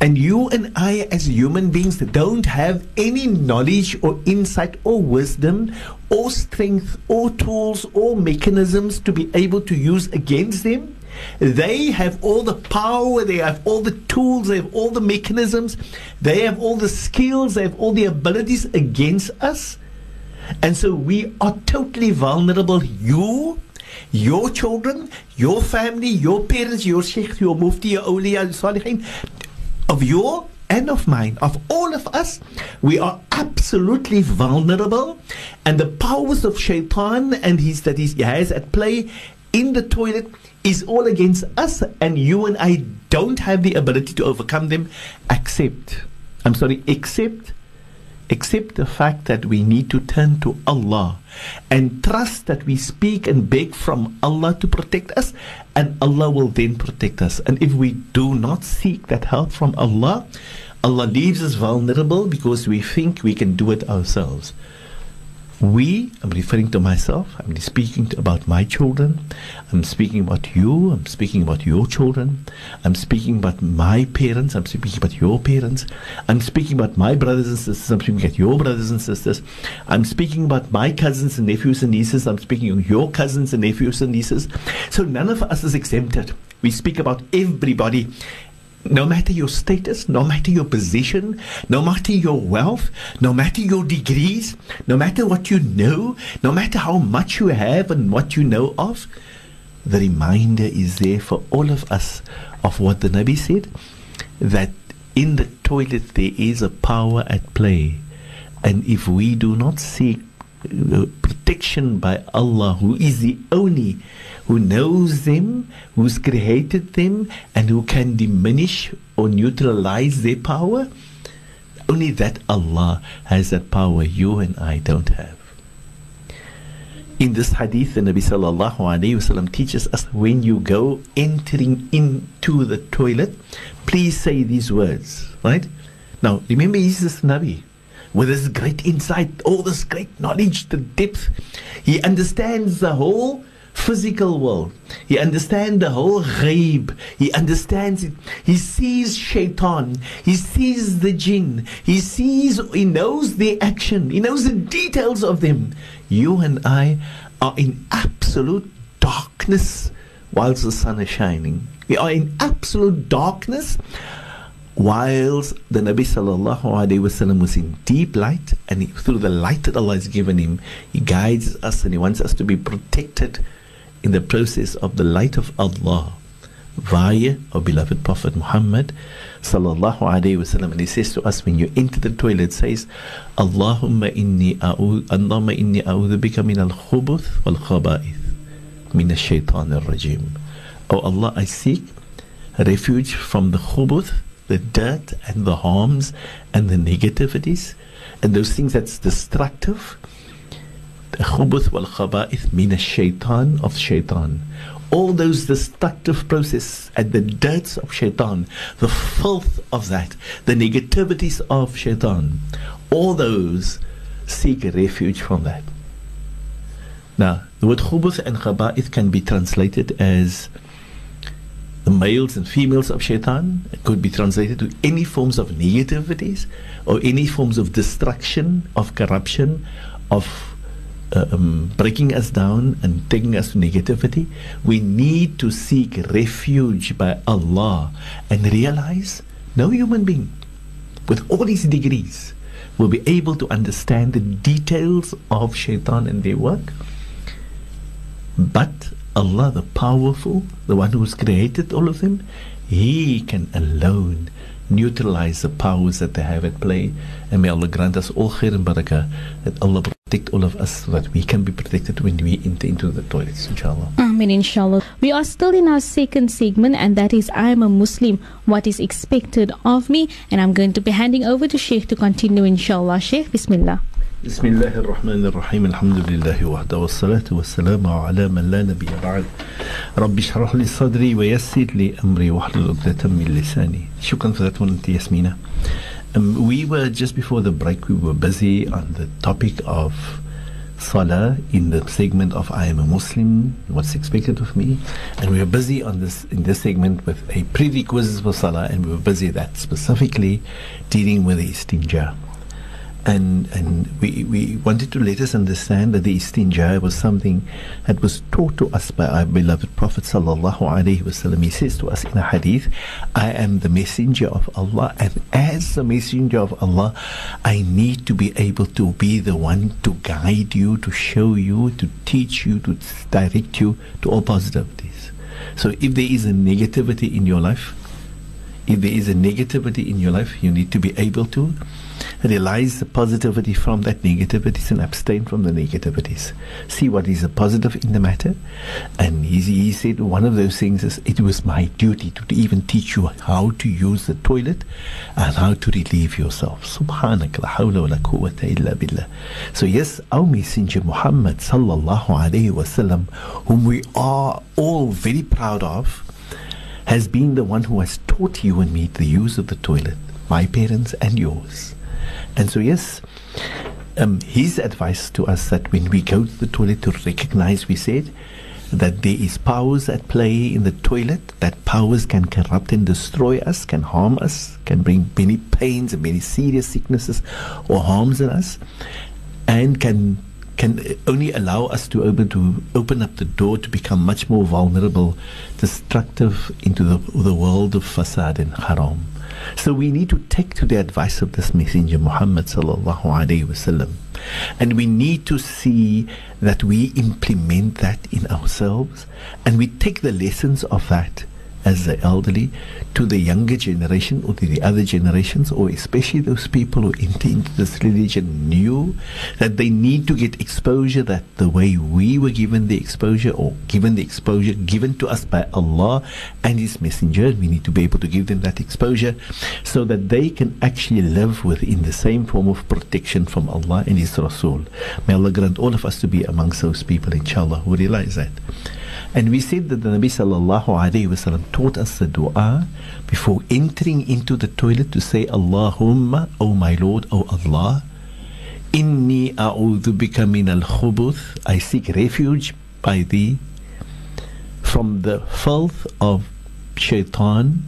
And you and I, as human beings, don't have any knowledge or insight or wisdom or strength or tools or mechanisms to be able to use against them. They have all the power, they have all the tools, they have all the mechanisms, they have all the skills, they have all the abilities against us. And so we are totally vulnerable. You, your children, your family, your parents, your sheikh, your mufti, your awliya, your salihin, of your and of mine, of all of us, we are absolutely vulnerable. And the powers of shaitan and his that he has at play in the toilet is all against us, and you and I don't have the ability to overcome them, except, I'm sorry, except except the fact that we need to turn to Allah and trust that we speak and beg from Allah to protect us, and Allah will then protect us. And if we do not seek that help from Allah, Allah leaves us vulnerable because we think we can do it ourselves. We, I'm referring to myself, I'm speaking about my children, I'm speaking about you, I'm speaking about your children, I'm speaking about my parents, I'm speaking about your parents, I'm speaking about my brothers and sisters, I'm speaking about your brothers and sisters, I'm speaking about my cousins and nephews and nieces, I'm speaking of your cousins and nephews and nieces. So none of us is exempted. We speak about everybody no matter your status, no matter your position, no matter your wealth, no matter your degrees, no matter what you know, no matter how much you have and what you know of, the reminder is there for all of us of what the Nabi said that in the toilet there is a power at play. And if we do not seek uh, protection by Allah, who is the only who knows them, who's created them, and who can diminish or neutralize their power. Only that Allah has that power you and I don't have. In this hadith, the Nabi sallallahu alayhi wasallam teaches us when you go entering into the toilet, please say these words, right? Now, remember, he's this Nabi with this great insight, all this great knowledge, the depth. He understands the whole physical world. He understands the whole ghaib. He understands it. He sees shaitan. He sees the jinn. He sees, he knows the action. He knows the details of them. You and I are in absolute darkness whilst the sun is shining. We are in absolute darkness whilst the Nabi sallallahu alaihi wasallam was in deep light, and he, through the light that Allah has given him, he guides us and he wants us to be protected in the process of the light of Allah via our beloved Prophet Muhammad sallallahu alaihi wasallam. And he says to us when you enter the toilet, says, Allahumma inni a'udhu, Allahumma inni a'udhu bika min al-khubuth wal-khaba'ith min al-shaytan al-rajim. Oh Allah, I seek refuge from the khubuth, the dirt and the harms and the negativities and those things that's destructive. The khubuth wal khaba'ith min shaitan of shaitan. All those destructive processes and the dirts of shaitan, the filth of that, the negativities of shaitan, all those seek refuge from that. Now, the word khubuth and khaba'ith can be translated as the males and females of shaitan. It could be translated to any forms of negativities or any forms of destruction, of corruption, of um, breaking us down and taking us to negativity. We need to seek refuge by Allah and realize no human being with all these degrees will be able to understand the details of shaitan and their work. But Allah, the powerful, the one who has created all of them, He can alone neutralize the powers that they have at play. And may Allah grant us all khair and barakah, that Allah protect all of us so that we can be protected when we enter into the toilets, inshallah. Amen, inshallah. We are still in our second segment, and that is I am a Muslim, what is expected of me. And I'm going to be handing over to Sheikh to continue, inshallah. Sheikh, Bismillah. بسم الله الرحمن الرحيم الحمد لله وحده والصلاة والسلام على من لا نبي بعد رب اشرح لي صدري ويسر لي أمري واحلل عقدة من لساني شكرا for that one Yasmina um, we were just before the break we were busy on the topic of Salah in the segment of I am a Muslim, what's expected of me, and we were busy on this in this segment with a prerequisites for Salah, and we were busy that specifically dealing with the istinja and and we, we wanted to let us understand that the istinja was something that was taught to us by our beloved Prophet sallallahu alaihi wasallam. He says to us in a hadith, "I am the messenger of Allah, and as the messenger of Allah, I need to be able to be the one to guide you, to show you, to teach you, to direct you to all positivities. So if there is a negativity in your life." If there is a negativity in your life, you need to be able to realize the positivity from that negativities and abstain from the negativities. See what is the positive in the matter. And he, he said one of those things is it was my duty to even teach you how to use the toilet and how to relieve yourself. Subhanak la hawla wa la quwwata illa billah. So yes, our messenger Muhammad sallallahu alayhi wasallam, whom we are all very proud of, has been the one who has taught you and me the use of the toilet, my parents and yours. And so, yes, um, his advice to us that when we go to the toilet to recognize, we said, that there is powers at play in the toilet, that powers can corrupt and destroy us, can harm us, can bring many pains and many serious sicknesses or harms in us, and can can only allow us to open to open up the door to become much more vulnerable, destructive into the, the world of fasad and haram. So we need to take to the advice of this messenger Muhammad sallallahu alaihi wasallam, and we need to see that we implement that in ourselves, and we take the lessons of that as the elderly to the younger generation or to the other generations, or especially those people who enter into this religion knew that they need to get exposure that the way we were given the exposure or given the exposure given to us by Allah and His Messenger, we need to be able to give them that exposure so that they can actually live within the same form of protection from Allah and His Rasul. May Allah grant all of us to be amongst those people, inshallah, who realize that. And we said that the Nabi sallallahu alayhi wasallam taught us the dua before entering into the toilet to say, Allahumma, O my Lord, O Allah, inni a'udhu bika min al-khubuth, I seek refuge by thee from the filth of shaitan.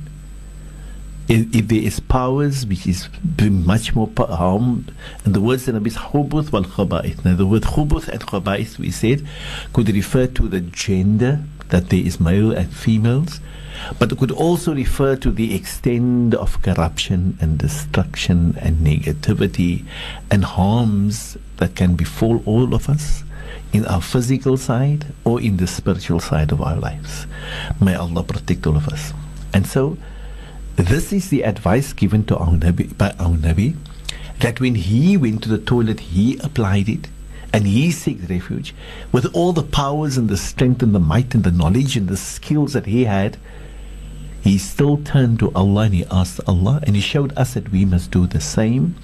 If, there is powers which is much more harm, and the words in Nabi is khubuth wal khaba'ith. Now the word khubuth and khaba'ith we said could refer to the gender that there is male and females, but it could also refer to the extent of corruption and destruction and negativity and harms that can befall all of us in our physical side or in the spiritual side of our lives. May Allah protect all of us. And so, this is the advice given to our Nabi, by our Nabi that when he went to the toilet, he applied it and he seeks refuge with all the powers and the strength and the might and the knowledge and the skills that he had. He still turned to Allah and he asked Allah and he showed us that we must do the same.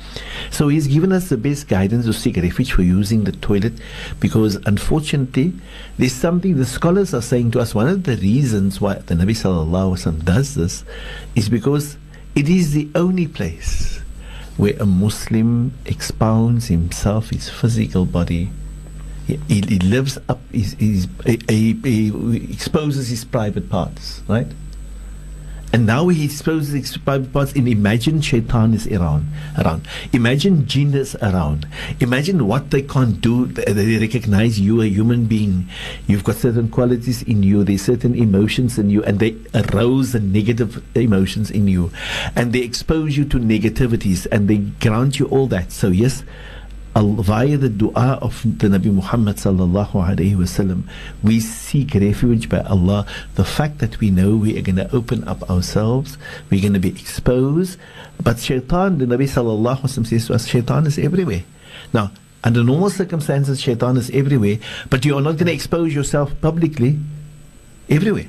So he's given us the best guidance to seek refuge for using the toilet because unfortunately there's something the scholars are saying to us. One of the reasons why the Nabi Sallallahu does this is because it is the only place where a Muslim expounds himself, his physical body. He, he, he lives up, he, he, he exposes his private parts, right? And now he exposes his parts and imagine shaitan is around. around. Imagine jinn is around. Imagine what they can't do. They recognize you a human being. You've got certain qualities in you. There's certain emotions in you and they arouse the negative emotions in you. And they expose you to negativities and they grant you all that. So yes, via the dua of the Nabi Muhammad sallallahu alaihi wasallam, we seek refuge by Allah. The fact that we know we are going to open up ourselves, we're going to be exposed. But shaitan, the Nabi sallallahu alaihi wasallam says to us, shaitan is everywhere. Now, under normal circumstances, shaitan is everywhere, but you are not going to expose yourself publicly everywhere.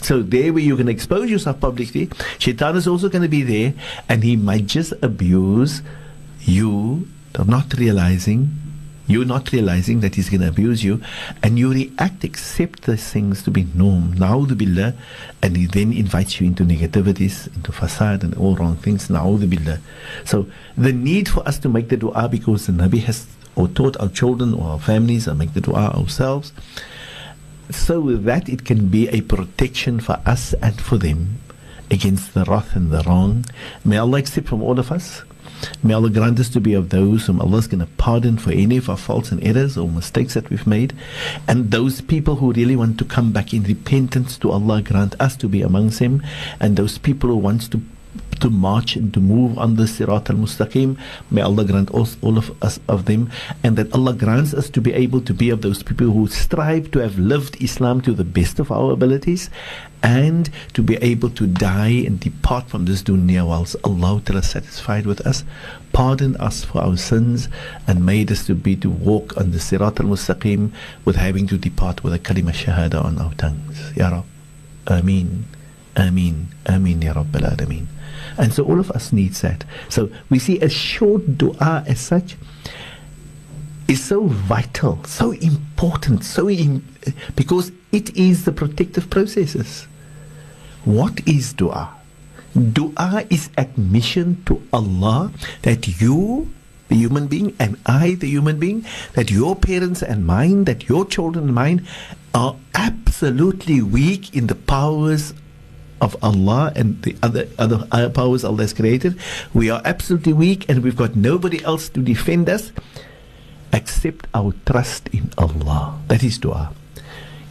So there where you can expose yourself publicly, shaitan is also going to be there, and he might just abuse you not realizing, you not realizing that he's going to abuse you, and you react, accept these things to be norm, na'udhu billah, and he then invites you into negativities, into fasad, and all wrong things, na'udhu billah. So the need for us to make the dua because the Nabi has or taught our children or our families or make the dua ourselves, so that it can be a protection for us and for them against the wrath and the wrong. May Allah accept from all of us. May Allah grant us to be of those whom Allah is going to pardon for any of our faults and errors or mistakes that we've made. And those people who really want to come back in repentance to Allah, grant us to be amongst them. And those people who want to to march and to move on the Sirat al Mustaqim. May Allah grant us, all of us of them, and that Allah grants us to be able to be of those people who strive to have lived Islam to the best of our abilities, and to be able to die and depart from this dunya whilst Allah is satisfied with us. Pardon us for our sins and made us to be to walk on the Sirat al Mustaqim with having to depart with a kalima shahada on our tongues. Ya Rab. Ameen. Ameen. Ameen. Ya Rabbil Alameen. And so all of us needs that. So we see a short dua as such is so vital, so important, so Im- because it is the protective processes. What is dua? Dua is admission to Allah that you, the human being, and I, the human being, that your parents and mine, that your children and mine are absolutely weak in the powers of Allah and the other other uh, powers Allah has created. We are absolutely weak and we've got nobody else to defend us except our trust in Allah. That is dua.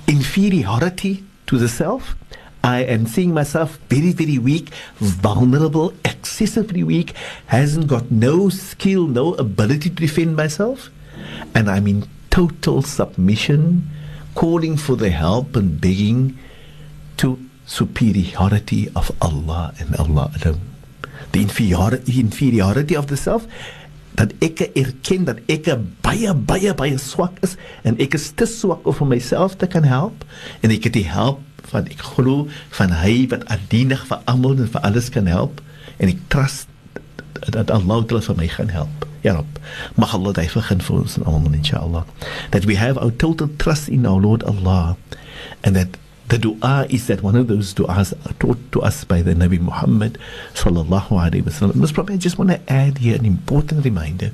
Inferiority to the self. I am seeing myself very, very weak, vulnerable, excessively weak, hasn't got no skill, no ability to defend myself, and I'm in total submission, calling for the help and begging to superiority of Allah and Allah alone. The inferiority, inferiority of the self dat ek erken dat ek baie baie baie swak is en ek is te swak om vir myself te kan help en ek het die help van ek glo van hy wat alleenig vir almal en vir alles kan help en ek trust dat Allah dit vir my gaan help. Ja Rab, mag Allah dit vergun vir ons almal inshallah. That we have our total trust in our Lord Allah and that the dua is that one of those du'as taught to us by the Nabi Muhammad sallallahu alaihi wasallam. Most probably I just want to add here an important reminder.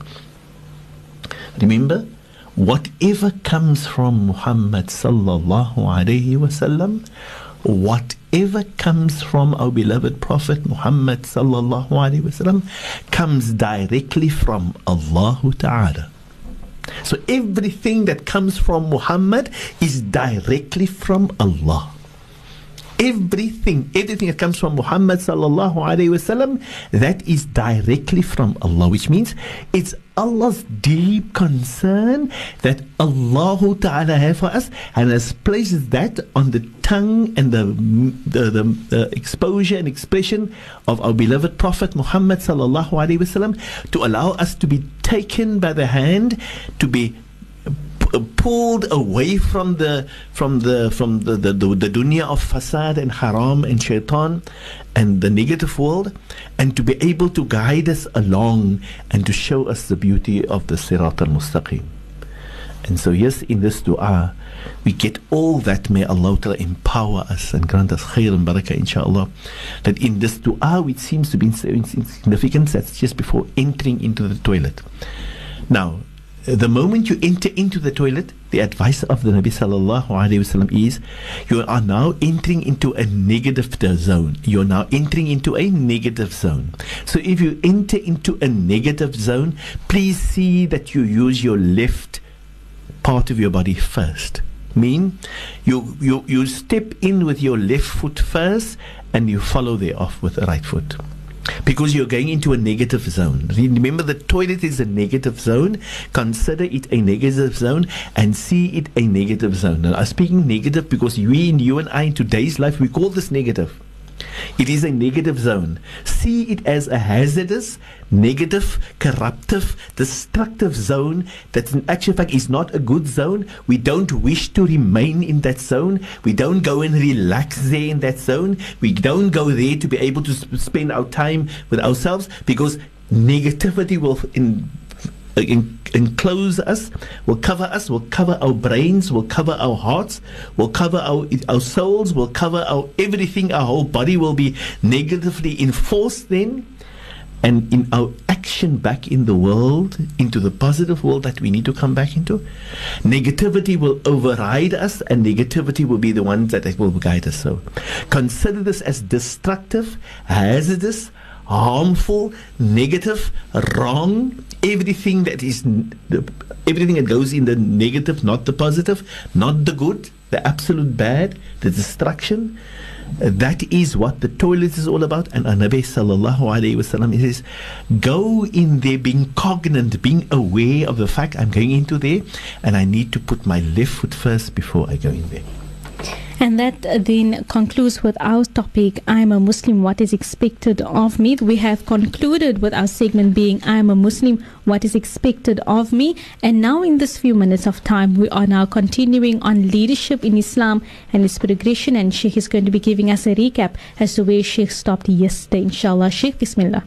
Remember, whatever comes from Muhammad sallallahu alaihi wasallam, whatever comes from our beloved Prophet Muhammad sallallahu alaihi wasallam, comes directly from Allah Ta'ala. So everything that comes from Muhammad is directly from Allah. Everything, everything that comes from Muhammad sallallahu alaihi wasallam, that is directly from Allah, which means it's Allah's deep concern that Allah Ta'ala have for us and has placed that on the tongue and the, the, the, the exposure and expression of our beloved Prophet Muhammad Sallallahu Alaihi Wasallam to allow us to be taken by the hand, to be pulled away from the from the from the, the, the, the dunya of fasad and haram and shaitan and the negative world and to be able to guide us along and to show us the beauty of the sirat al-mustaqim. And so yes in this dua we get all that may Allah Ta'ala empower us and grant us khair and barakah inshallah that in this dua which seems to be insignificant that's just before entering into the toilet now the moment you enter into the toilet, the advice of the Nabi sallallahu alaihi wasallam is, you are now entering into a negative zone. You are now entering into a negative zone. So if you enter into a negative zone, please see that you use your left part of your body first. Mean you you you step in with your left foot first, and you follow there off with the right foot because you're going into a negative zone. Remember, the toilet is a negative zone. Consider it a negative zone and see it a negative zone. Now, I'm speaking negative because we, in you and I, in today's life, we call this negative. It is a negative zone. See it as a hazardous, negative, corruptive, destructive zone that in actual fact is not a good zone. We don't wish to remain in that zone. We don't go and relax there in that zone. We don't go there to be able to spend our time with ourselves because negativity will in Uh, enclose us, will cover us, will cover our brains, will cover our hearts, will cover our our souls, will cover our everything. Our whole body will be negatively enforced then. And in our action back in the world, into the positive world that we need to come back into, negativity will override us and negativity will be the one that will guide us. So consider this as destructive, hazardous, harmful, negative, wrong, everything that is everything that goes in the negative, not the positive, not the good, the absolute bad, the destruction. Uh, that is what the toilet is all about. And Nabi sallallahu alayhi wasallam says, go in there being cognizant, being aware of the fact I'm going into there and I need to put my left foot first before I go in there. And that then concludes with our topic I'm a Muslim, what is expected of me. We have concluded with our segment being I'm a Muslim, what is expected of me. And now, in this few minutes of time, we are now continuing on leadership in Islam and its progression. And Sheikh is going to be giving us a recap as to where Sheikh stopped yesterday. Inshallah, Sheikh, Bismillah.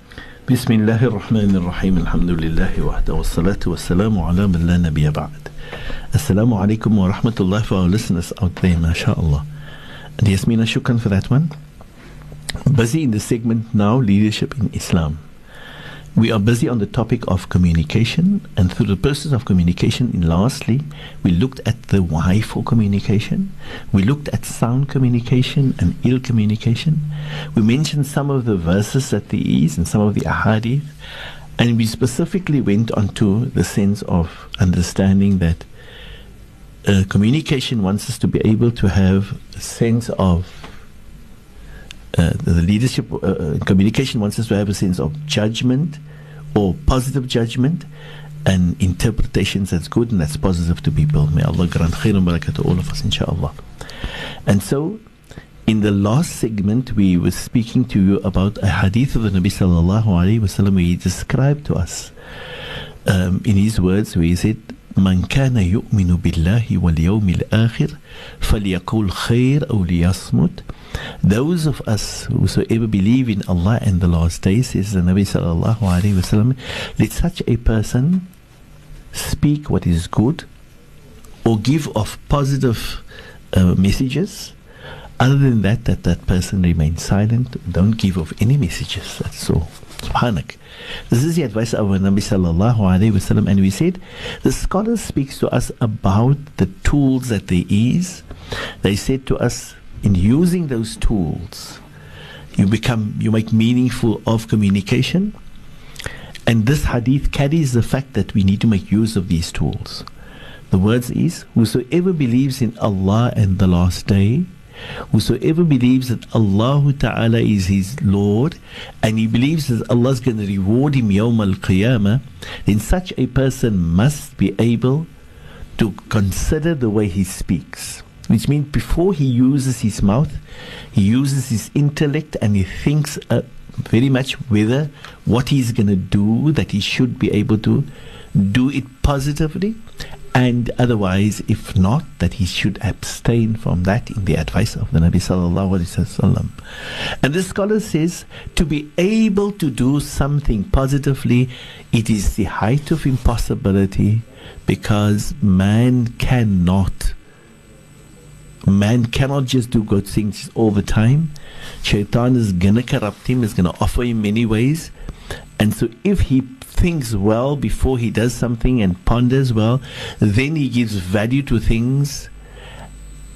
بسم الله الرحمن الرحيم الحمد لله وحده والصلاة والسلام على من لا نبي بعد Assalamu alaikum wa rahmatullah for our listeners out there, mashallah. And Yasmina, shukran for that one. Busy in the segment now, leadership in Islam. We are busy on the topic of communication, and through the process of communication, lastly, we looked at the why for communication. We looked at sound communication and ill communication. We mentioned some of the verses that there is and some of the ahadith, and we specifically went on to the sense of understanding that uh, communication wants us to be able to have a sense of uh, the leadership uh, uh, communication wants us to have a sense of judgment or positive judgment and interpretations that's good and that's positive to people. May Allah grant khair and barakah to all of us, inshallah. And so, in the last segment, we were speaking to you about a hadith of the Nabi sallallahu alaihi wasallam. He described to us, um, in his words, where he said, kana yu'minu billahi. Those of us whosoever believe in Allah and the last day, says the Nabi sallallahu alaihi wasallam, let such a person speak what is good, or give off positive uh, messages other than that, that that person remains silent. Don't give off any messages. That's all. Subhanak. This is the advice of our Nabi sallallahu alayhi wasallam, and we said the scholar speaks to us about the tools that there is. They said to us, in using those tools, you become you make meaningful of communication. And this hadith carries the fact that we need to make use of these tools. The words is, whosoever believes in Allah and the last day, whosoever believes that Allah Ta'ala is his Lord and he believes that Allah is going to reward him Yawm al Qiyamah, then such a person must be able to consider the way he speaks. Which means before he uses his mouth, he uses his intellect and he thinks uh, very much whether what he's going to do, that he should be able to do it positively and otherwise, if not, that he should abstain from that in the advice of the Nabi sallallahu alaihi wasallam. And the scholar says to be able to do something positively, it is the height of impossibility because man cannot. Man cannot just do good things all the time. Shaitan is gonna corrupt him, is gonna offer him many ways. And so if he thinks well before he does something and ponders well, then he gives value to things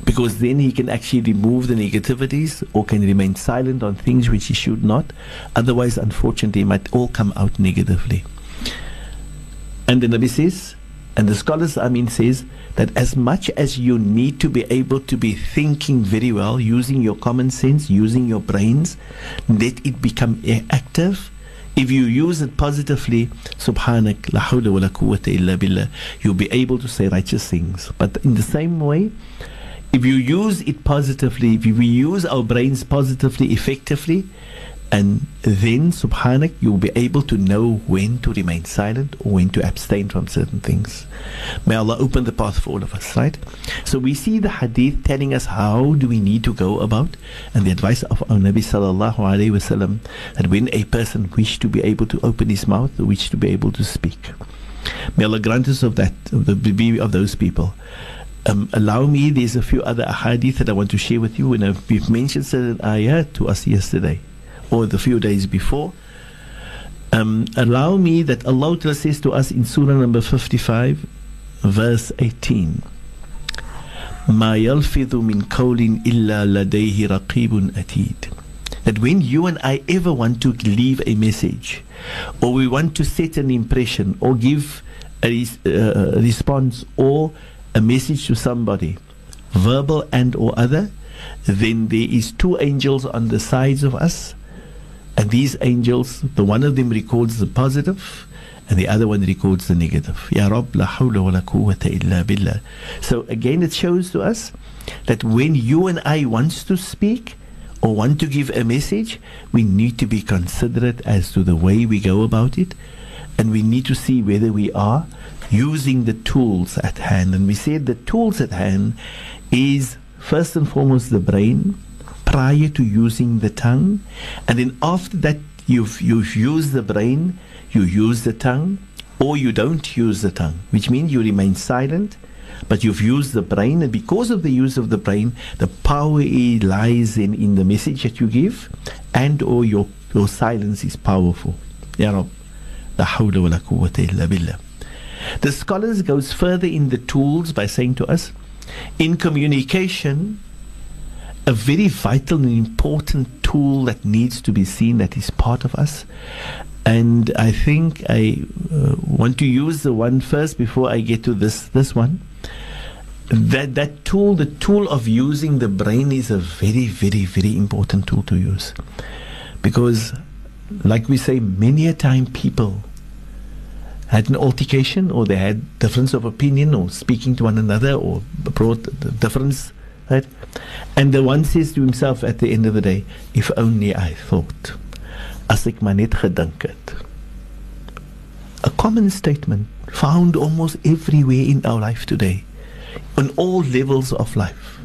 because then he can actually remove the negativities or can remain silent on things which he should not. Otherwise, unfortunately, it might all come out negatively. And the Nabi says, and the scholars, I mean, says that as much as you need to be able to be thinking very well, using your common sense, using your brains, let it become active if you use it positively, subhanak, la hawla wa la quwwata illa billah, you'll be able to say righteous things. But in the same way, if you use it positively, if we use our brains positively, effectively, and then, subhanak, you'll be able to know when to remain silent or when to abstain from certain things. May Allah open the path for all of us, right? So we see the hadith telling us how do we need to go about and the advice of our Nabi sallallahu alayhi wasallam that when a person wish to be able to open his mouth, wish to be able to speak. May Allah grant us of that, of the of those people. Um, allow me, there's a few other ahadith that I want to share with you, and we've mentioned certain ayat to us yesterday or the few days before. Um, allow me that Allah says to us in Surah number 55, verse 18. ما يلفظ من قول إلا لديه رقيب أتيد that when you and I ever want to leave a message or we want to set an impression or give a, res- uh, a response or a message to somebody verbal and or other then there is two angels on the sides of us and these angels, the one of them records the positive and the other one records the negative. Ya Rab, la hawla wa la quwwata illa billah. So again, it shows to us that when you and I want to speak or want to give a message, we need to be considerate as to the way we go about it. And we need to see whether we are using the tools at hand. And we said the tools at hand is first and foremost the brain, prior to using the tongue, and then after that you've you've used the brain, you use the tongue, or you don't use the tongue, which means you remain silent, but you've used the brain, and because of the use of the brain, the power lies in, in the message that you give, and or your your silence is powerful. Ya Rab, la hawla wa la quwwata illa billah. The scholars goes further in the tools by saying to us, in communication, a very vital and important tool that needs to be seen that is part of us. And I think I uh, want to use the one first before I get to this this one. That that tool, the tool of using the brain, is a very, very, very important tool to use, because, like we say, many a time people had an altercation or they had difference of opinion or speaking to one another or brought difference right? And the one says to himself at the end of the day, if only I thought, as ek maar net gedink het. A common statement found almost everywhere in our life today, on all levels of life.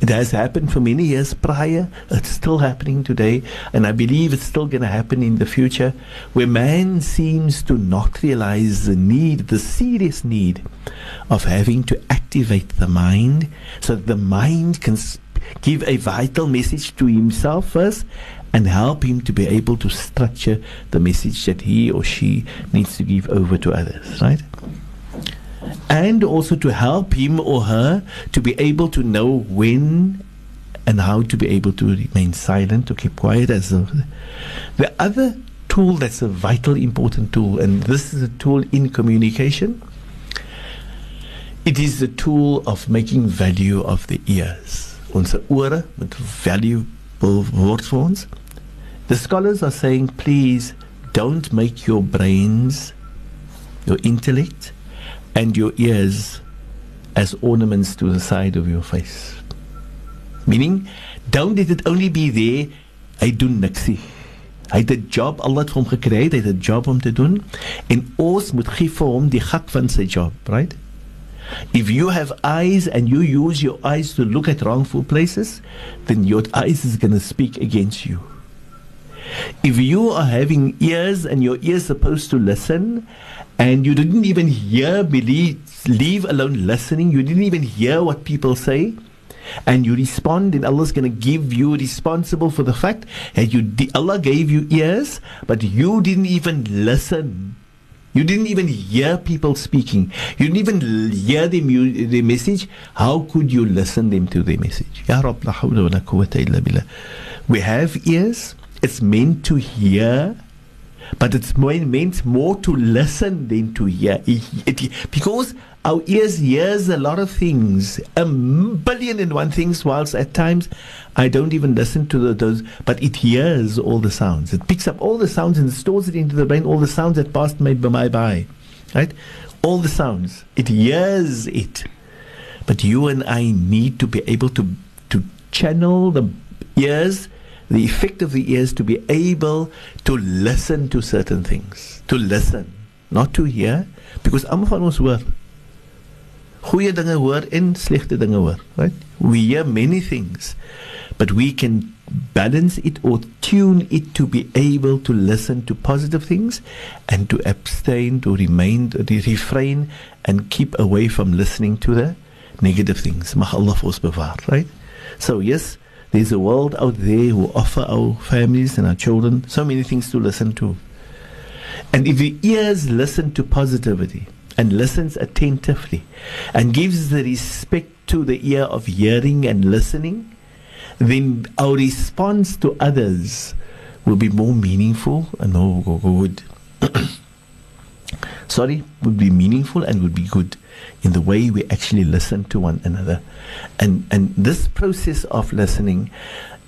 It has happened for many years prior. It's still happening today. And I believe it's still going to happen in the future, where man seems to not realize the need, the serious need of having to activate the mind so that the mind can give a vital message to himself first and help him to be able to structure the message that he or she needs to give over to others, right? And also to help him or her to be able to know when and how to be able to remain silent, to keep quiet. As a, the other tool that's a vital, important tool, and this is a tool in communication. It is the tool of making value of the ears. Onze ore met valuable word for ons. The scholars are saying, please don't make your brains, your intellect, and your ears as ornaments to the side of your face. Meaning, don't let it only be there, hy doen niksie. Hy het 'n job, Allah het hom gekry, hy het 'n job om te doen en ons moet gee vir hom die gat van sy job, right? If you have eyes and you use your eyes to look at wrongful places, then your eyes is going to speak against you. If you are having ears and your ears supposed to listen and you didn't even hear, believe, leave alone listening, you didn't even hear what people say, and you respond, and Allah's going to give you responsible for the fact that you Allah gave you ears, but you didn't even listen. You didn't even hear people speaking. You didn't even hear the, mu- the message. How could you listen them to the message? Ya la hawla wa la illa billah. We have ears. It's meant to hear but it's meant more to listen than to hear. Because our ears hears a lot of things, a billion and one things, whilst at times I don't even listen to the, those, but it hears all the sounds. It picks up all the sounds and stores it into the brain, all the sounds that passed my, my by, right? All the sounds. It hears it. But you and I need to be able to, to channel the ears the effect of the ears to be able to listen to certain things. To listen, not to hear, because almal van ons hoor. Goeie dinge hoor en slegte dinge hoor, right? We hear many things, but we can balance it or tune it to be able to listen to positive things and to abstain, to remain, to refrain and keep away from listening to the negative things. Mag Allah ons bewaar, right? So yes, there's a world out there who offer our families and our children so many things to listen to. And if the ears listen to positivity and listens attentively and gives the respect to the ear of hearing and listening, then our response to others will be more meaningful and more good. Sorry, would be meaningful and would be good in the way we actually listen to one another. And, and this process of listening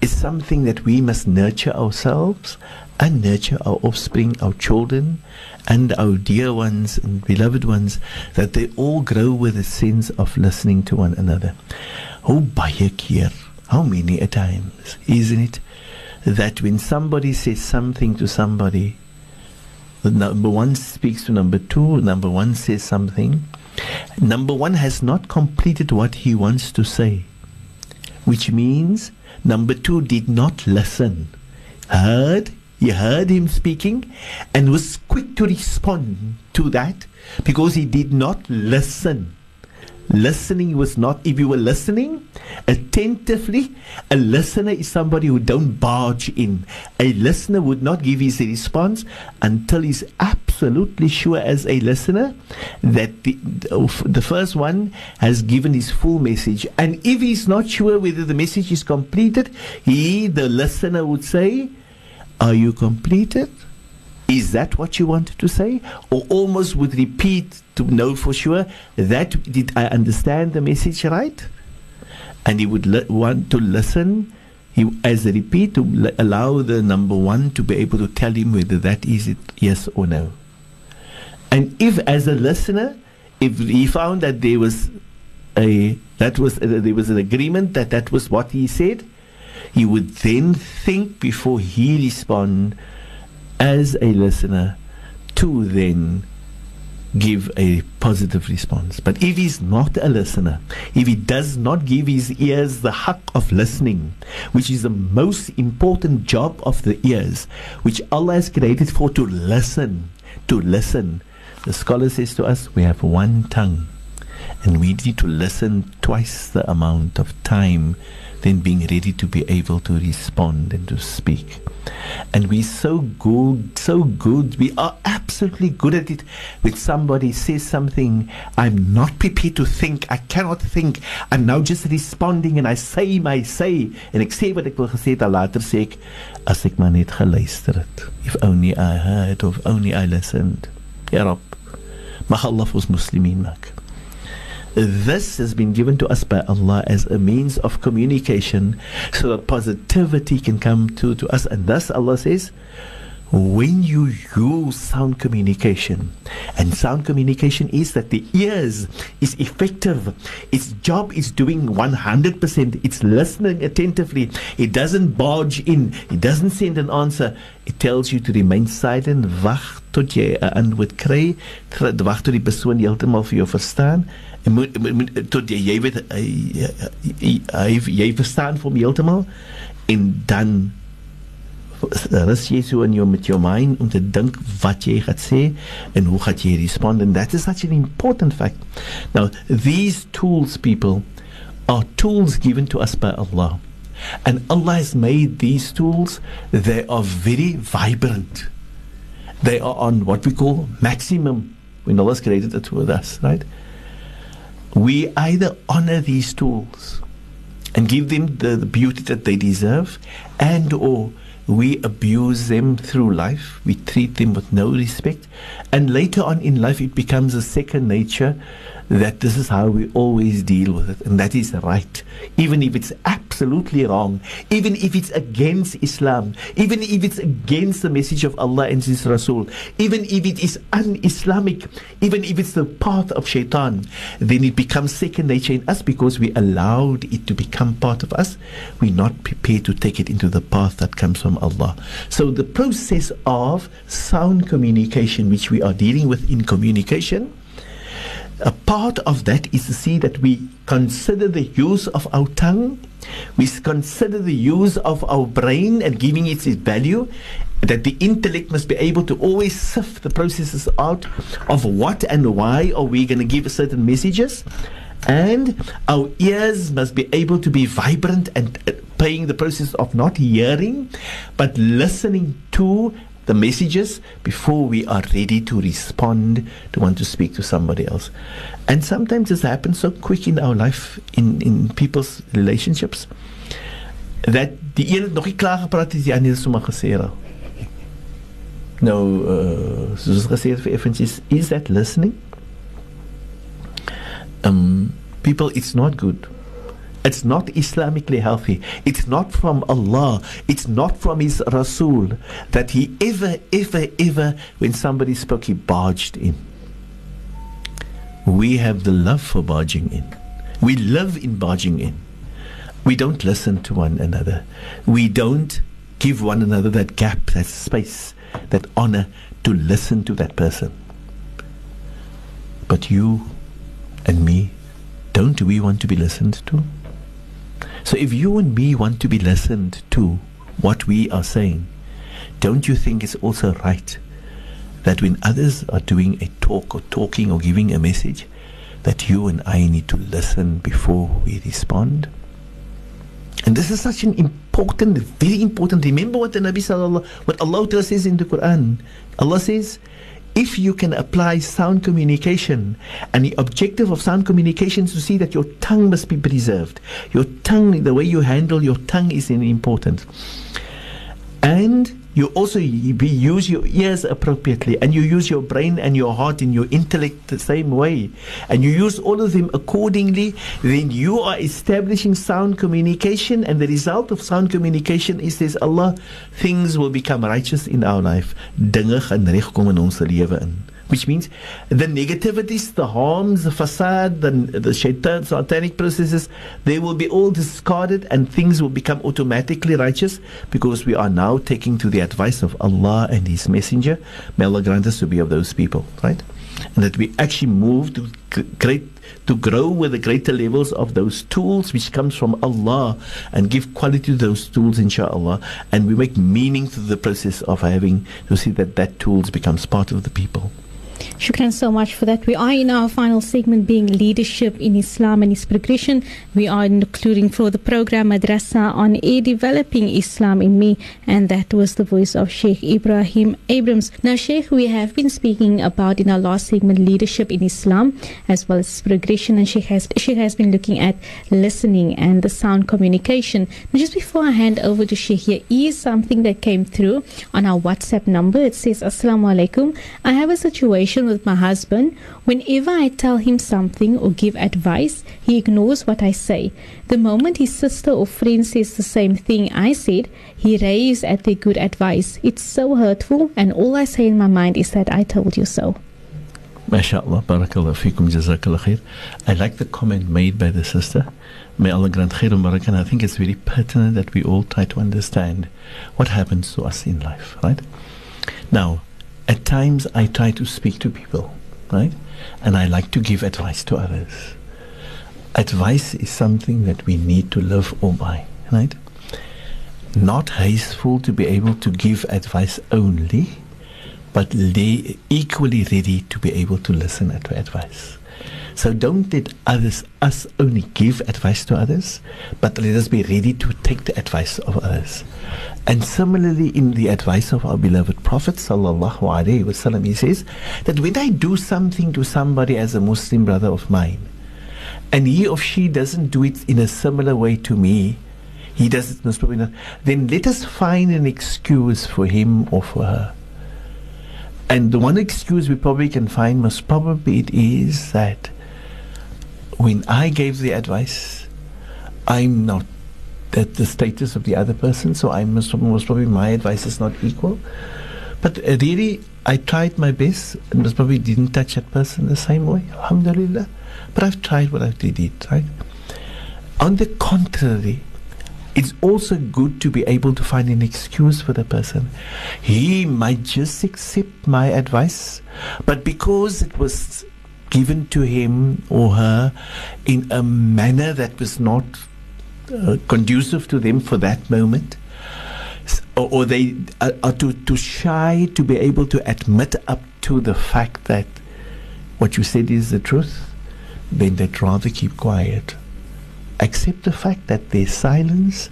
is something that we must nurture ourselves and nurture our offspring, our children, and our dear ones and beloved ones, that they all grow with a sense of listening to one another. Oh, baie how many a times, isn't it, that when somebody says something to somebody, number one speaks to number two, number one says something, Number one has not completed what he wants to say, which means number two did not listen. Heard, he heard him speaking and was quick to respond to that because he did not listen. Listening was not, if you were listening attentively, a listener is somebody who don't barge in. A listener would not give his response until he's absolutely sure as a listener that the, the first one has given his full message. And if he's not sure whether the message is completed, he, the listener, would say, Are you completed? Is that what you wanted to say? Or almost would repeat to know for sure that did I understand the message right? And he would want to listen he, as a repeat to l- allow the number one to be able to tell him whether that is it yes or no. And if as a listener, if he found that there was a that was uh, there was an agreement that that was what he said, he would then think before he respond as a listener to then give a positive response. But if he's not a listener, if he does not give his ears the haq of listening, which is the most important job of the ears, which Allah has created for to listen, to listen. The scholar says to us, we have one tongue and we need to listen twice the amount of time than being ready to be able to respond and to speak. And we're so good, so good. We are absolutely good at it. When somebody says something, I'm not prepared to think. I cannot think. I'm now just responding and I say my say. En ek sê wat ek wil gesê dan later sê ek as ek maar net. If only I heard of only I listened. Ya Rab, mag Allah ons muslimin. This has been given to us by Allah as a means of communication so that positivity can come to, to us. And thus Allah says, when you use sound communication, and sound communication is that the ears is effective, its job is doing 100%, it's listening attentively, it doesn't barge in, it doesn't send an answer, it tells you to remain silent, wag tot jy 'n antwoord kry, wag tot die persoon heeltemal vir jou verstaan moet, moet tot jy weet jy verstaan vir hom heeltemal en dan rus jy so in jou met jou mind om te dink wat jy gaan sê en hoe gaan jy respond and that is such an important fact. Now these tools people are tools given to us by Allah. And Allah has made these tools they are very vibrant. They are on what we call maximum. When Allah's created it with us, right? We either honor these tools and give them the, the beauty that they deserve, and or we abuse them through life. We treat them with no respect, and later on in life, it becomes a second nature that this is how we always deal with it, and that is right, even if it's absolutely wrong, even if it's against Islam, even if it's against the message of Allah and His Rasul, even if it is un Islamic, even if it's the path of shaitan, then it becomes second nature in us because we allowed it to become part of us. We're not prepared to take it into the path that comes from Allah. So the process of sound communication, which we are dealing with in communication, a part of that is to see that we consider the use of our tongue, we consider the use of our brain and giving it its value, that the intellect must be able to always sift the processes out of what and why are we going to give certain messages. And our ears must be able to be vibrant and uh, paying the process of not hearing, but listening to the messages before we are ready to respond to want to speak to somebody else. And sometimes this happens so quick in our life, in, in people's relationships, that een het nog nie klaar gepraat het, die ander het sommer gesê al. Nou, uh, soos gesê het vir is that listening? Um, people, it's not good. It's not Islamically healthy. It's not from Allah. It's not from His Rasul that He ever, ever, ever, when somebody spoke, He barged in. We have the love for barging in. We live in barging in. We don't listen to one another. We don't give one another that gap, that space, that honor to listen to that person. But you and me, don't we want to be listened to? So if you and me want to be listened to what we are saying, don't you think it's also right that when others are doing a talk or talking or giving a message, that you and I need to listen before we respond? And this is such an important, very important. Remember what the Nabi Sallallahu, what Allah says in the Quran. Allah says, if you can apply sound communication, and the objective of sound communication is to see that your tongue must be preserved. Your tongue, the way you handle your tongue is important. And you also be, use your ears appropriately and you use your brain and your heart and your intellect the same way. And you use all of them accordingly then you are establishing sound communication and the result of sound communication is says Allah things will become righteous in our life. Dinge gaan reg kom in ons lewe in which means the negativities, the harms, the fasad, the, the shaitan, satanic processes, they will be all discarded and things will become automatically righteous because we are now taking to the advice of Allah and His Messenger. May Allah grant us to be of those people, right? And that we actually move to great to grow with the greater levels of those tools which comes from Allah and give quality to those tools inshallah and we make meaning to the process of having to see that that tools becomes part of the people. Shukran so much for that. We are in our final segment being leadership in Islam and its progression. We are including for the program Madrasa on a developing Islam in me and that was the voice of Sheikh Ebrahim Abrahams. Now Sheikh, we have been speaking about in our last segment leadership in Islam as well as progression and Sheikh has, Sheikh has been looking at listening and the sound communication. Now just before I hand over to Sheikh here is something that came through on our WhatsApp number. It says Assalamu alaikum. I have a situation with my husband, whenever I tell him something or give advice, he ignores what I say. The moment his sister or friend says the same thing I said, he raves at their good advice. It's so hurtful, and all I say in my mind is that I told you so. MashaAllah, barakallah fikum, jazakallah khair. I like the comment made by the sister. May Allah grant khair and barakah. I think it's very pertinent that we all try to understand what happens to us in life, right? Now, at times I try to speak to people, right? And I like to give advice to others. Advice is something that we need to live or by, right? Not hasteful to be able to give advice only, but equally ready to be able to listen to advice. So don't let others us only give advice to others, but let us be ready to take the advice of others. And similarly, in the advice of our beloved Prophet sallallahu alaihi wasallam, he says that when I do something to somebody as a Muslim brother of mine, and he or she doesn't do it in a similar way to me, he does it most probably not, then let us find an excuse for him or for her. And the one excuse we probably can find most probably it is that when I gave the advice, I'm not at the status of the other person, so I must most probably my advice is not equal. But really, I tried my best and most probably didn't touch that person the same way. Alhamdulillah. But I've tried what I did, right? On the contrary, it's also good to be able to find an excuse for the person. He might just accept my advice, but because it was given to him or her in a manner that was not uh, conducive to them for that moment, or, or they are, are too, too shy to be able to admit up to the fact that what you said is the truth, then they'd rather keep quiet. Accept the fact that their silence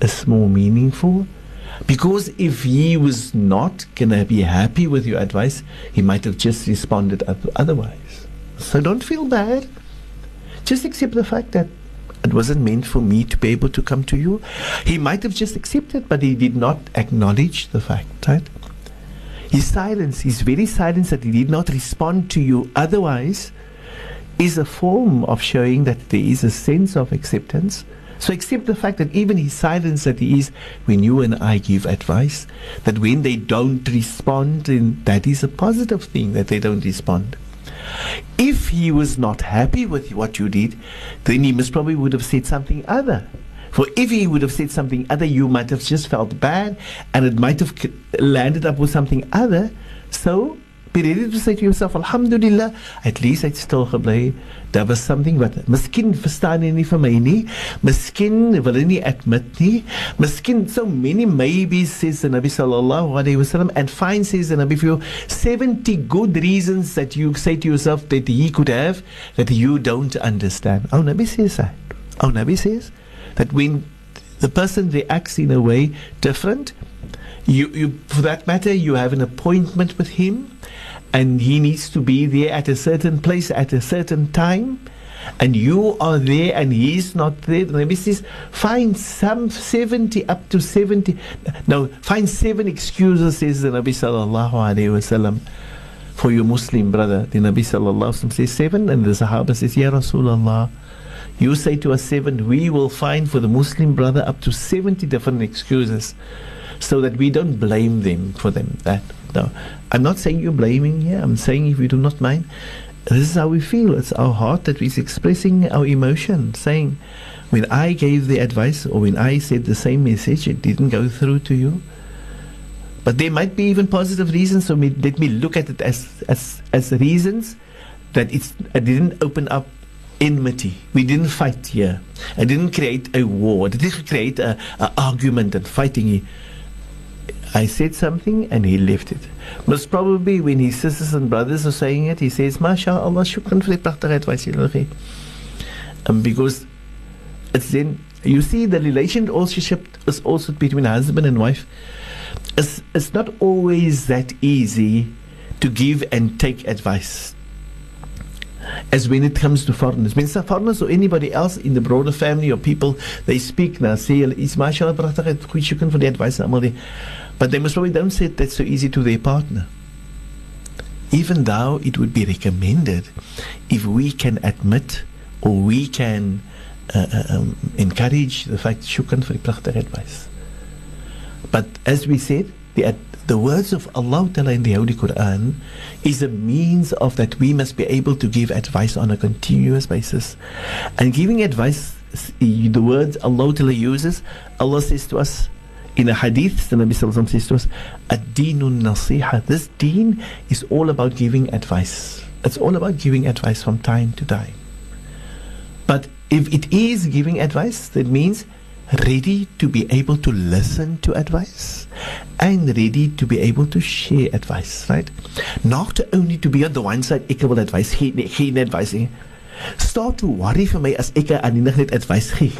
is more meaningful. Because if he was not going to be happy with your advice, he might have just responded otherwise. So don't feel bad. Just accept the fact that it wasn't meant for me to be able to come to you. He might have just accepted, but he did not acknowledge the fact, right? His silence, his very silence that he did not respond to you otherwise, is a form of showing that there is a sense of acceptance. So accept the fact that even his silence that he is when you and I give advice, that when they don't respond, then that is a positive thing that they don't respond. If he was not happy with what you did, then he most probably would have said something other. For if he would have said something other, you might have just felt bad and it might have landed up with something other. So be ready to say to yourself, Alhamdulillah, at least het stil gebly. Daar was something wat miskien verstaan hy nie vir my nie. Miskien wil hy nie so many maybes says the Nabi sallallahu alaihi wasallam and fine says the Nabi for 70 good reasons that you say to yourself that he could have that you don't understand. Oh Nabi says that. Oh Nabi says that when the person reacts in a way different, you, you for that matter, you have an appointment with him and he needs to be there at a certain place at a certain time and you are there and he's not there. The Nabi says, find some 70 up to 70. No, find seven excuses, says the Nabi sallallahu alayhi wasallam, for your Muslim brother. The Nabi sallallahu alayhi wasallam says seven and the Sahaba says, Ya Rasulullah, you say to us seven, we will find for the Muslim brother up to 70 different excuses. so that we don't blame them for them. That no, I'm not saying you're blaming here. I'm saying if you do not mind, this is how we feel. It's our heart that is expressing our emotion, saying, when I gave the advice or when I said the same message, it didn't go through to you. But there might be even positive reasons. So me, let me look at it as as as reasons that it's it didn't open up enmity. We didn't fight here. I didn't create a war. I didn't create a, a argument and fighting. I said something and he left it. Most probably when his sisters and brothers are saying it, he says, MashaAllah, shukran prachtige advies julle gee. Um, because it's then, you see the relationship is also between husband and wife. It's, it's not always that easy to give and take advice as when it comes to foreigners. When foreigners or anybody else in the broader family or people, they speak now, say, is mashallah prachtig, goeie shukran vir die advice en almal die. But they most probably don't say that so easy to their partner. Even though it would be recommended if we can admit or we can uh, uh um, encourage the fact shukran for the prachtig advice. But as we said, the, the words of Allah Ta'ala in the Holy Quran is a means of that we must be able to give advice on a continuous basis. And giving advice, the words Allah Ta'ala uses, Allah says to us, in a hadith, the Nabi Sallallahu says to us, Ad-deenun nasiha. This deen is all about giving advice. It's all about giving advice from time to time. But if it is giving advice, that means ready to be able to listen to advice and ready to be able to share advice, right? Not only to be on the one side, ek advice gee, nee, geen advice. Start to worry vir my as ek aan net advice gee.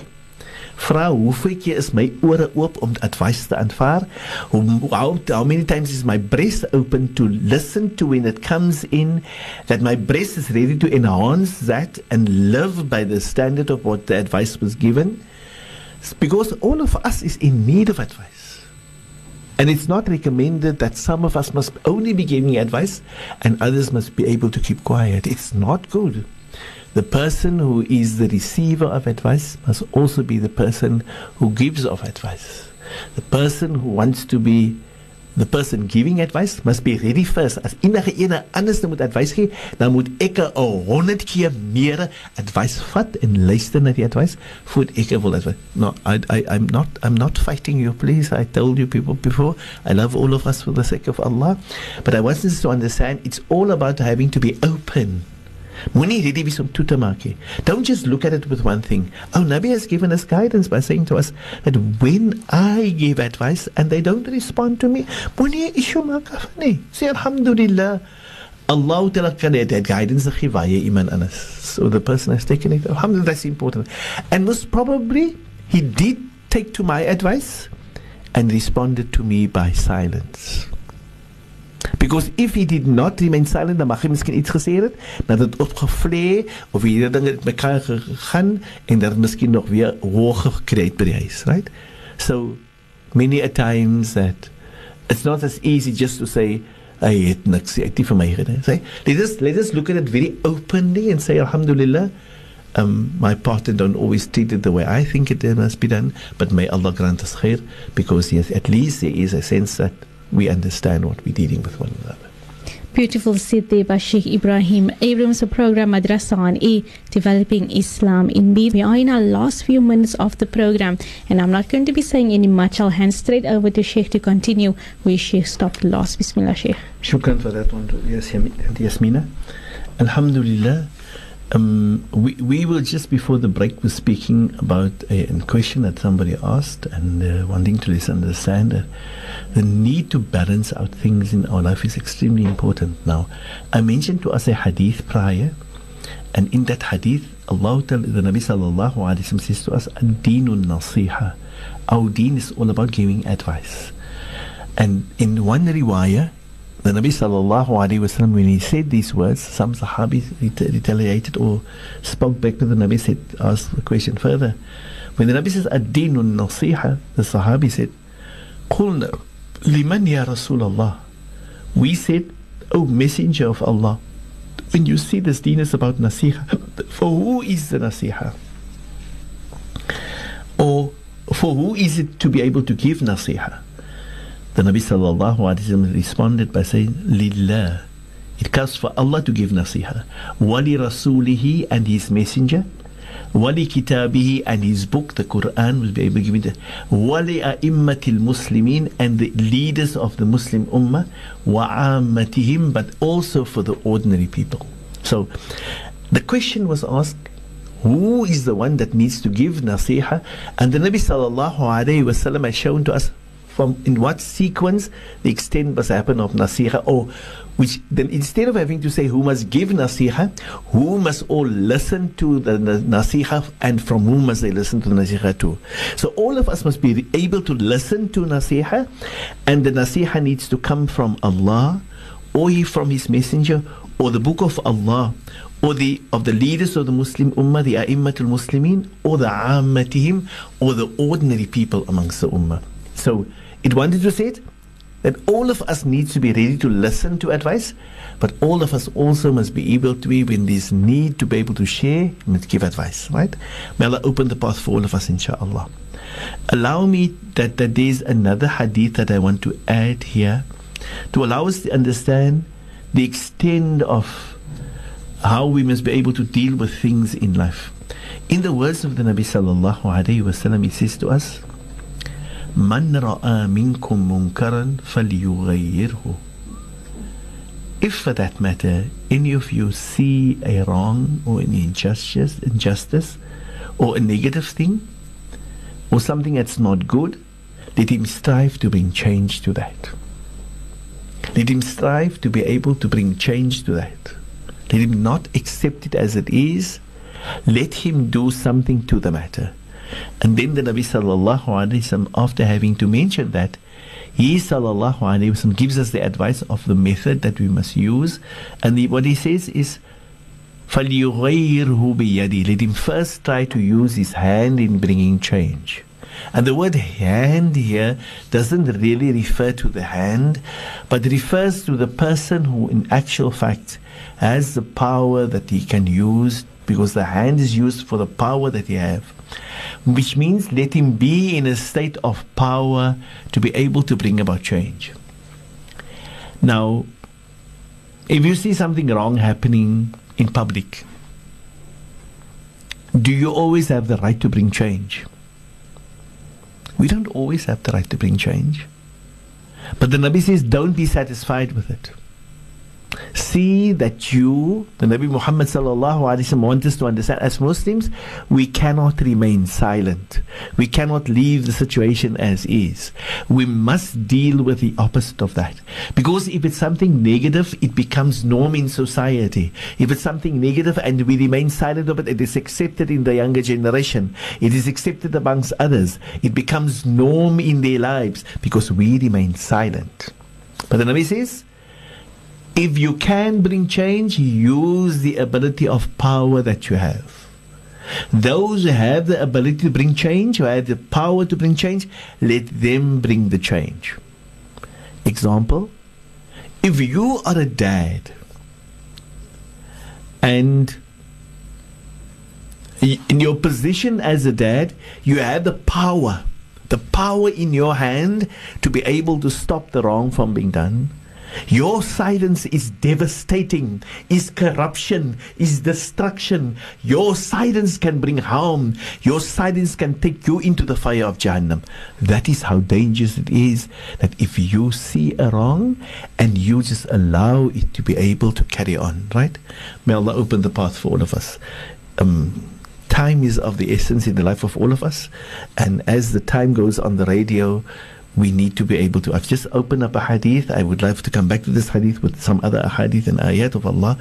Vra, hoeveel keer is my ore oop om advice te aanvaar? How, how, how many times is my breast open to listen to when it comes in? That my breast is ready to enhance that and live by the standard of what the advice was given? Because all of us is in need of advice. And it's not recommended that some of us must only be giving advice and others must be able to keep quiet. It's not good. The person who is the receiver of advice must also be the person who gives of advice. The person who wants to be the person giving advice must be ready first. As enige ene anders moet advies gee, dan moet ek 'n 100 keer meer advies vat en luister na die advies voor ek wil. No, I I I'm not I'm not fighting you please. I told you people before, I love all of us for the sake of Allah, but I want us to understand it's all about having to be open Om toe te. Don't just look at it with one thing. Oh, Nabi has given us guidance by saying to us that when I give advice and they don't respond to me, issue maak af. Say alhamdulillah. Allah Ta'ala het guidance waar jy iemand. So the person has taken it. Alhamdulillah, that's important. And most probably he did take to my advice and responded to me by silence. Because if he did not remain silent, dan mag hy miskien iets gesê het, dat dit opgevlee of hierdie dinge het mekaar gegaan en dat miskien nog weer by die huis, right? So many a times that it's not as easy just to say I het niks het vir my let us let us look at it very openly and say alhamdulillah um, my partner don't always treat it the way I think it must be done, but may Allah grant us khair because yes, at least there is a sense that we understand what we're dealing with one another. Beautiful said there by Sheikh Ebrahim Abrahams, a program Madrasa on E, Developing Islam in B. We are in our last few minutes of the program, and I'm not going to be saying any much. I'll hand straight over to Sheikh to continue where Sheikh stopped last. Bismillah, Sheikh. Shukran for that one, yes, Yasmina. Alhamdulillah. Um, we, we were just before the break was speaking about a, a question that somebody asked and uh, wanting to listen understand that the need to balance out things in our life is extremely important now. I mentioned to us a hadith prior, and in that hadith, Allah, the Nabi sallallahu says to us, Deenun nasiha. Our deen is all about giving advice. And in one riwayah, the Nabi sallallahu wasallam, when he said these words, some Sahabis retaliated or spoke back to the Nabi, said, asked the question further. When the Nabi says, Ad-deenun nasiha, the Sahabi said, Qulna, Liman ya Rasulullah. We said, O Messenger of Allah, when you see this deen is about nasiha, for who is the nasiha? Or for who is it to be able to give nasiha? The Nabi sallallahu alaihi wasallam responded by saying, Lillah. It comes for Allah to give nasiha. Wali rasulihi and his messenger. Kitabihi and his book, the Quran, will be able to give it. Muslimin and the leaders of the Muslim ummah. Wa'ammatihim, but also for the ordinary people. So, the question was asked, who is the one that needs to give nasiha? And the Nabi sallallahu alayhi wasallam has shown to us from in what sequence the extent must happen of nasiha or which then instead of having to say who must give nasiha, who must all listen to the nasiha and from whom must they listen to nasiha to. So all of us must be able to listen to nasiha and the nasiha needs to come from Allah or from his messenger or the book of Allah or the of the leaders of the Muslim Ummah, the A'immatul Muslimin, or the Ammatihim, or the ordinary people amongst the Ummah. So it wanted to say it, that all of us needs to be ready to listen to advice, but all of us also must be able to be when there's need to be able to share and give advice, right? May Allah open the path for all of us, inshallah. Allow me that, that there's another hadith that I want to add here to allow us to understand the extent of how we must be able to deal with things in life. In the words of the Nabi sallallahu alayhi wasallam, he says to us, "Man ra'a minkum munkaran falyughayyirhu." If, for that matter, any of you see a wrong or an injustice, injustice, or a negative thing, or something that's not good, let him strive to bring change to that. Let him strive to be able to bring change to that. Let him not accept it as it is. Let him do something to the matter. And then the Nabi sallallahu alaihi wasallam, after having to mention that, he sallallahu alaihi wasallam gives us the advice of the method that we must use. And the, what he says is, فَلْيُغَيِّرْهُ بِيَدِهِ Let him first try to use his hand in bringing change. And the word hand here doesn't really refer to the hand, but refers to the person who, in actual fact, has the power that he can use because the hand is used for the power that he have which means let him be in a state of power to be able to bring about change. Now if you see something wrong happening in public do you always have the right to bring change? We don't always have the right to bring change. But the nabi says don't be satisfied with it see that you, the Nabi Muhammad sallallahu alaihi wasallam, wants us to understand. As Muslims, we cannot remain silent. We cannot leave the situation as is. We must deal with the opposite of that. Because if it's something negative, it becomes norm in society. If it's something negative and we remain silent of it, it is accepted in the younger generation. It is accepted amongst others. It becomes norm in their lives because we remain silent. But the Nabi says, if you can bring change, use the ability of power that you have. Those who have the ability to bring change, who have the power to bring change, let them bring the change. Example if you are a dad and in your position as a dad, you have the power, the power in your hand to be able to stop the wrong from being done your silence is devastating, is corruption, is destruction. Your silence can bring harm. Your silence can take you into the fire of Jahannam. That is how dangerous it is that if you see a wrong and you just allow it to be able to carry on, right? May Allah open the path for all of us. Um, time is of the essence in the life of all of us. And as the time goes on the radio, we need to be able to. I've just opened up a hadith. I would love to come back to this hadith with some other hadith and ayat of Allah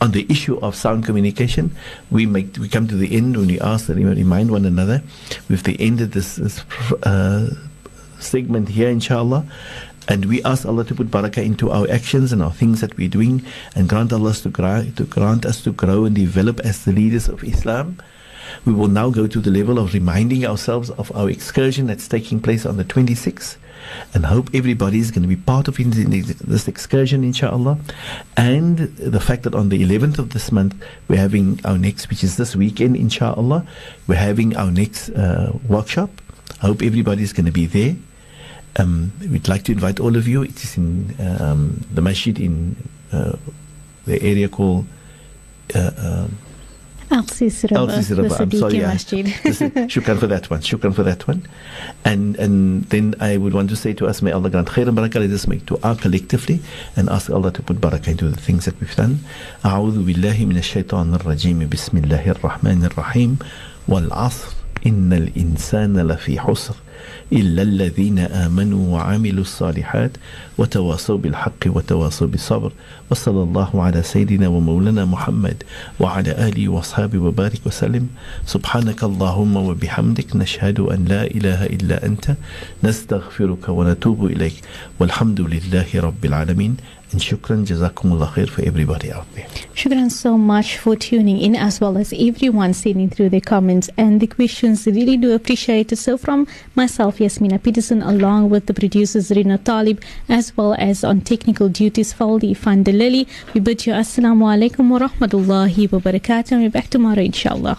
on the issue of sound communication. We make we come to the end when we ask that we remind one another. We've the end of this, this uh, segment here, inshallah. And we ask Allah to put barakah into our actions and our things that we're doing, and grant Allah to, to grant us to grow and develop as the leaders of Islam. We will now go to the level of reminding ourselves of our excursion that's taking place on the 26th and hope everybody is going to be part of this excursion, inshallah. And the fact that on the 11th of this month, we're having our next, which is this weekend, inshallah, we're having our next uh, workshop. I hope everybody is going to be there. Um, we'd like to invite all of you. It is in um, the masjid in uh, the area called uh, um, Al-Sis River, Al-Sis the River. I'm Siddiqui sorry, yeah. Masjid. This is- Shukran for that one. Shukran for that one. And and then I would want to say to us, may Allah grant khair and barakah. Let us make dua collectively and ask Allah to put barakah into the things that we've done. أعوذ بالله من الشيطان الرجيم بسم الله الرحمن الرحيم والعصر إن الإنسان لفي حسر إلا الذين آمنوا وعملوا الصالحات وتواصوا بالحق وتواصوا بالصبر. وصلى الله على سيدنا ومولانا محمد وعلى آله وأصحابه وبارك وسلم. سبحانك اللهم وبحمدك نشهد أن لا إله إلا أنت. نستغفرك ونتوب إليك. والحمد لله رب العالمين. And shukran jazakumullah khair for everybody out there Shukran so much for tuning in as well as everyone sending through their comments and the questions. Really do appreciate it. So from myself, Yasmina Peterson, along with the producers Rina Talib, as well as on technical duties, Faldi Fandalili, we bid you Assalamu alaikum wa rahmatullahi wa barakatuh. And we're back tomorrow, inshallah.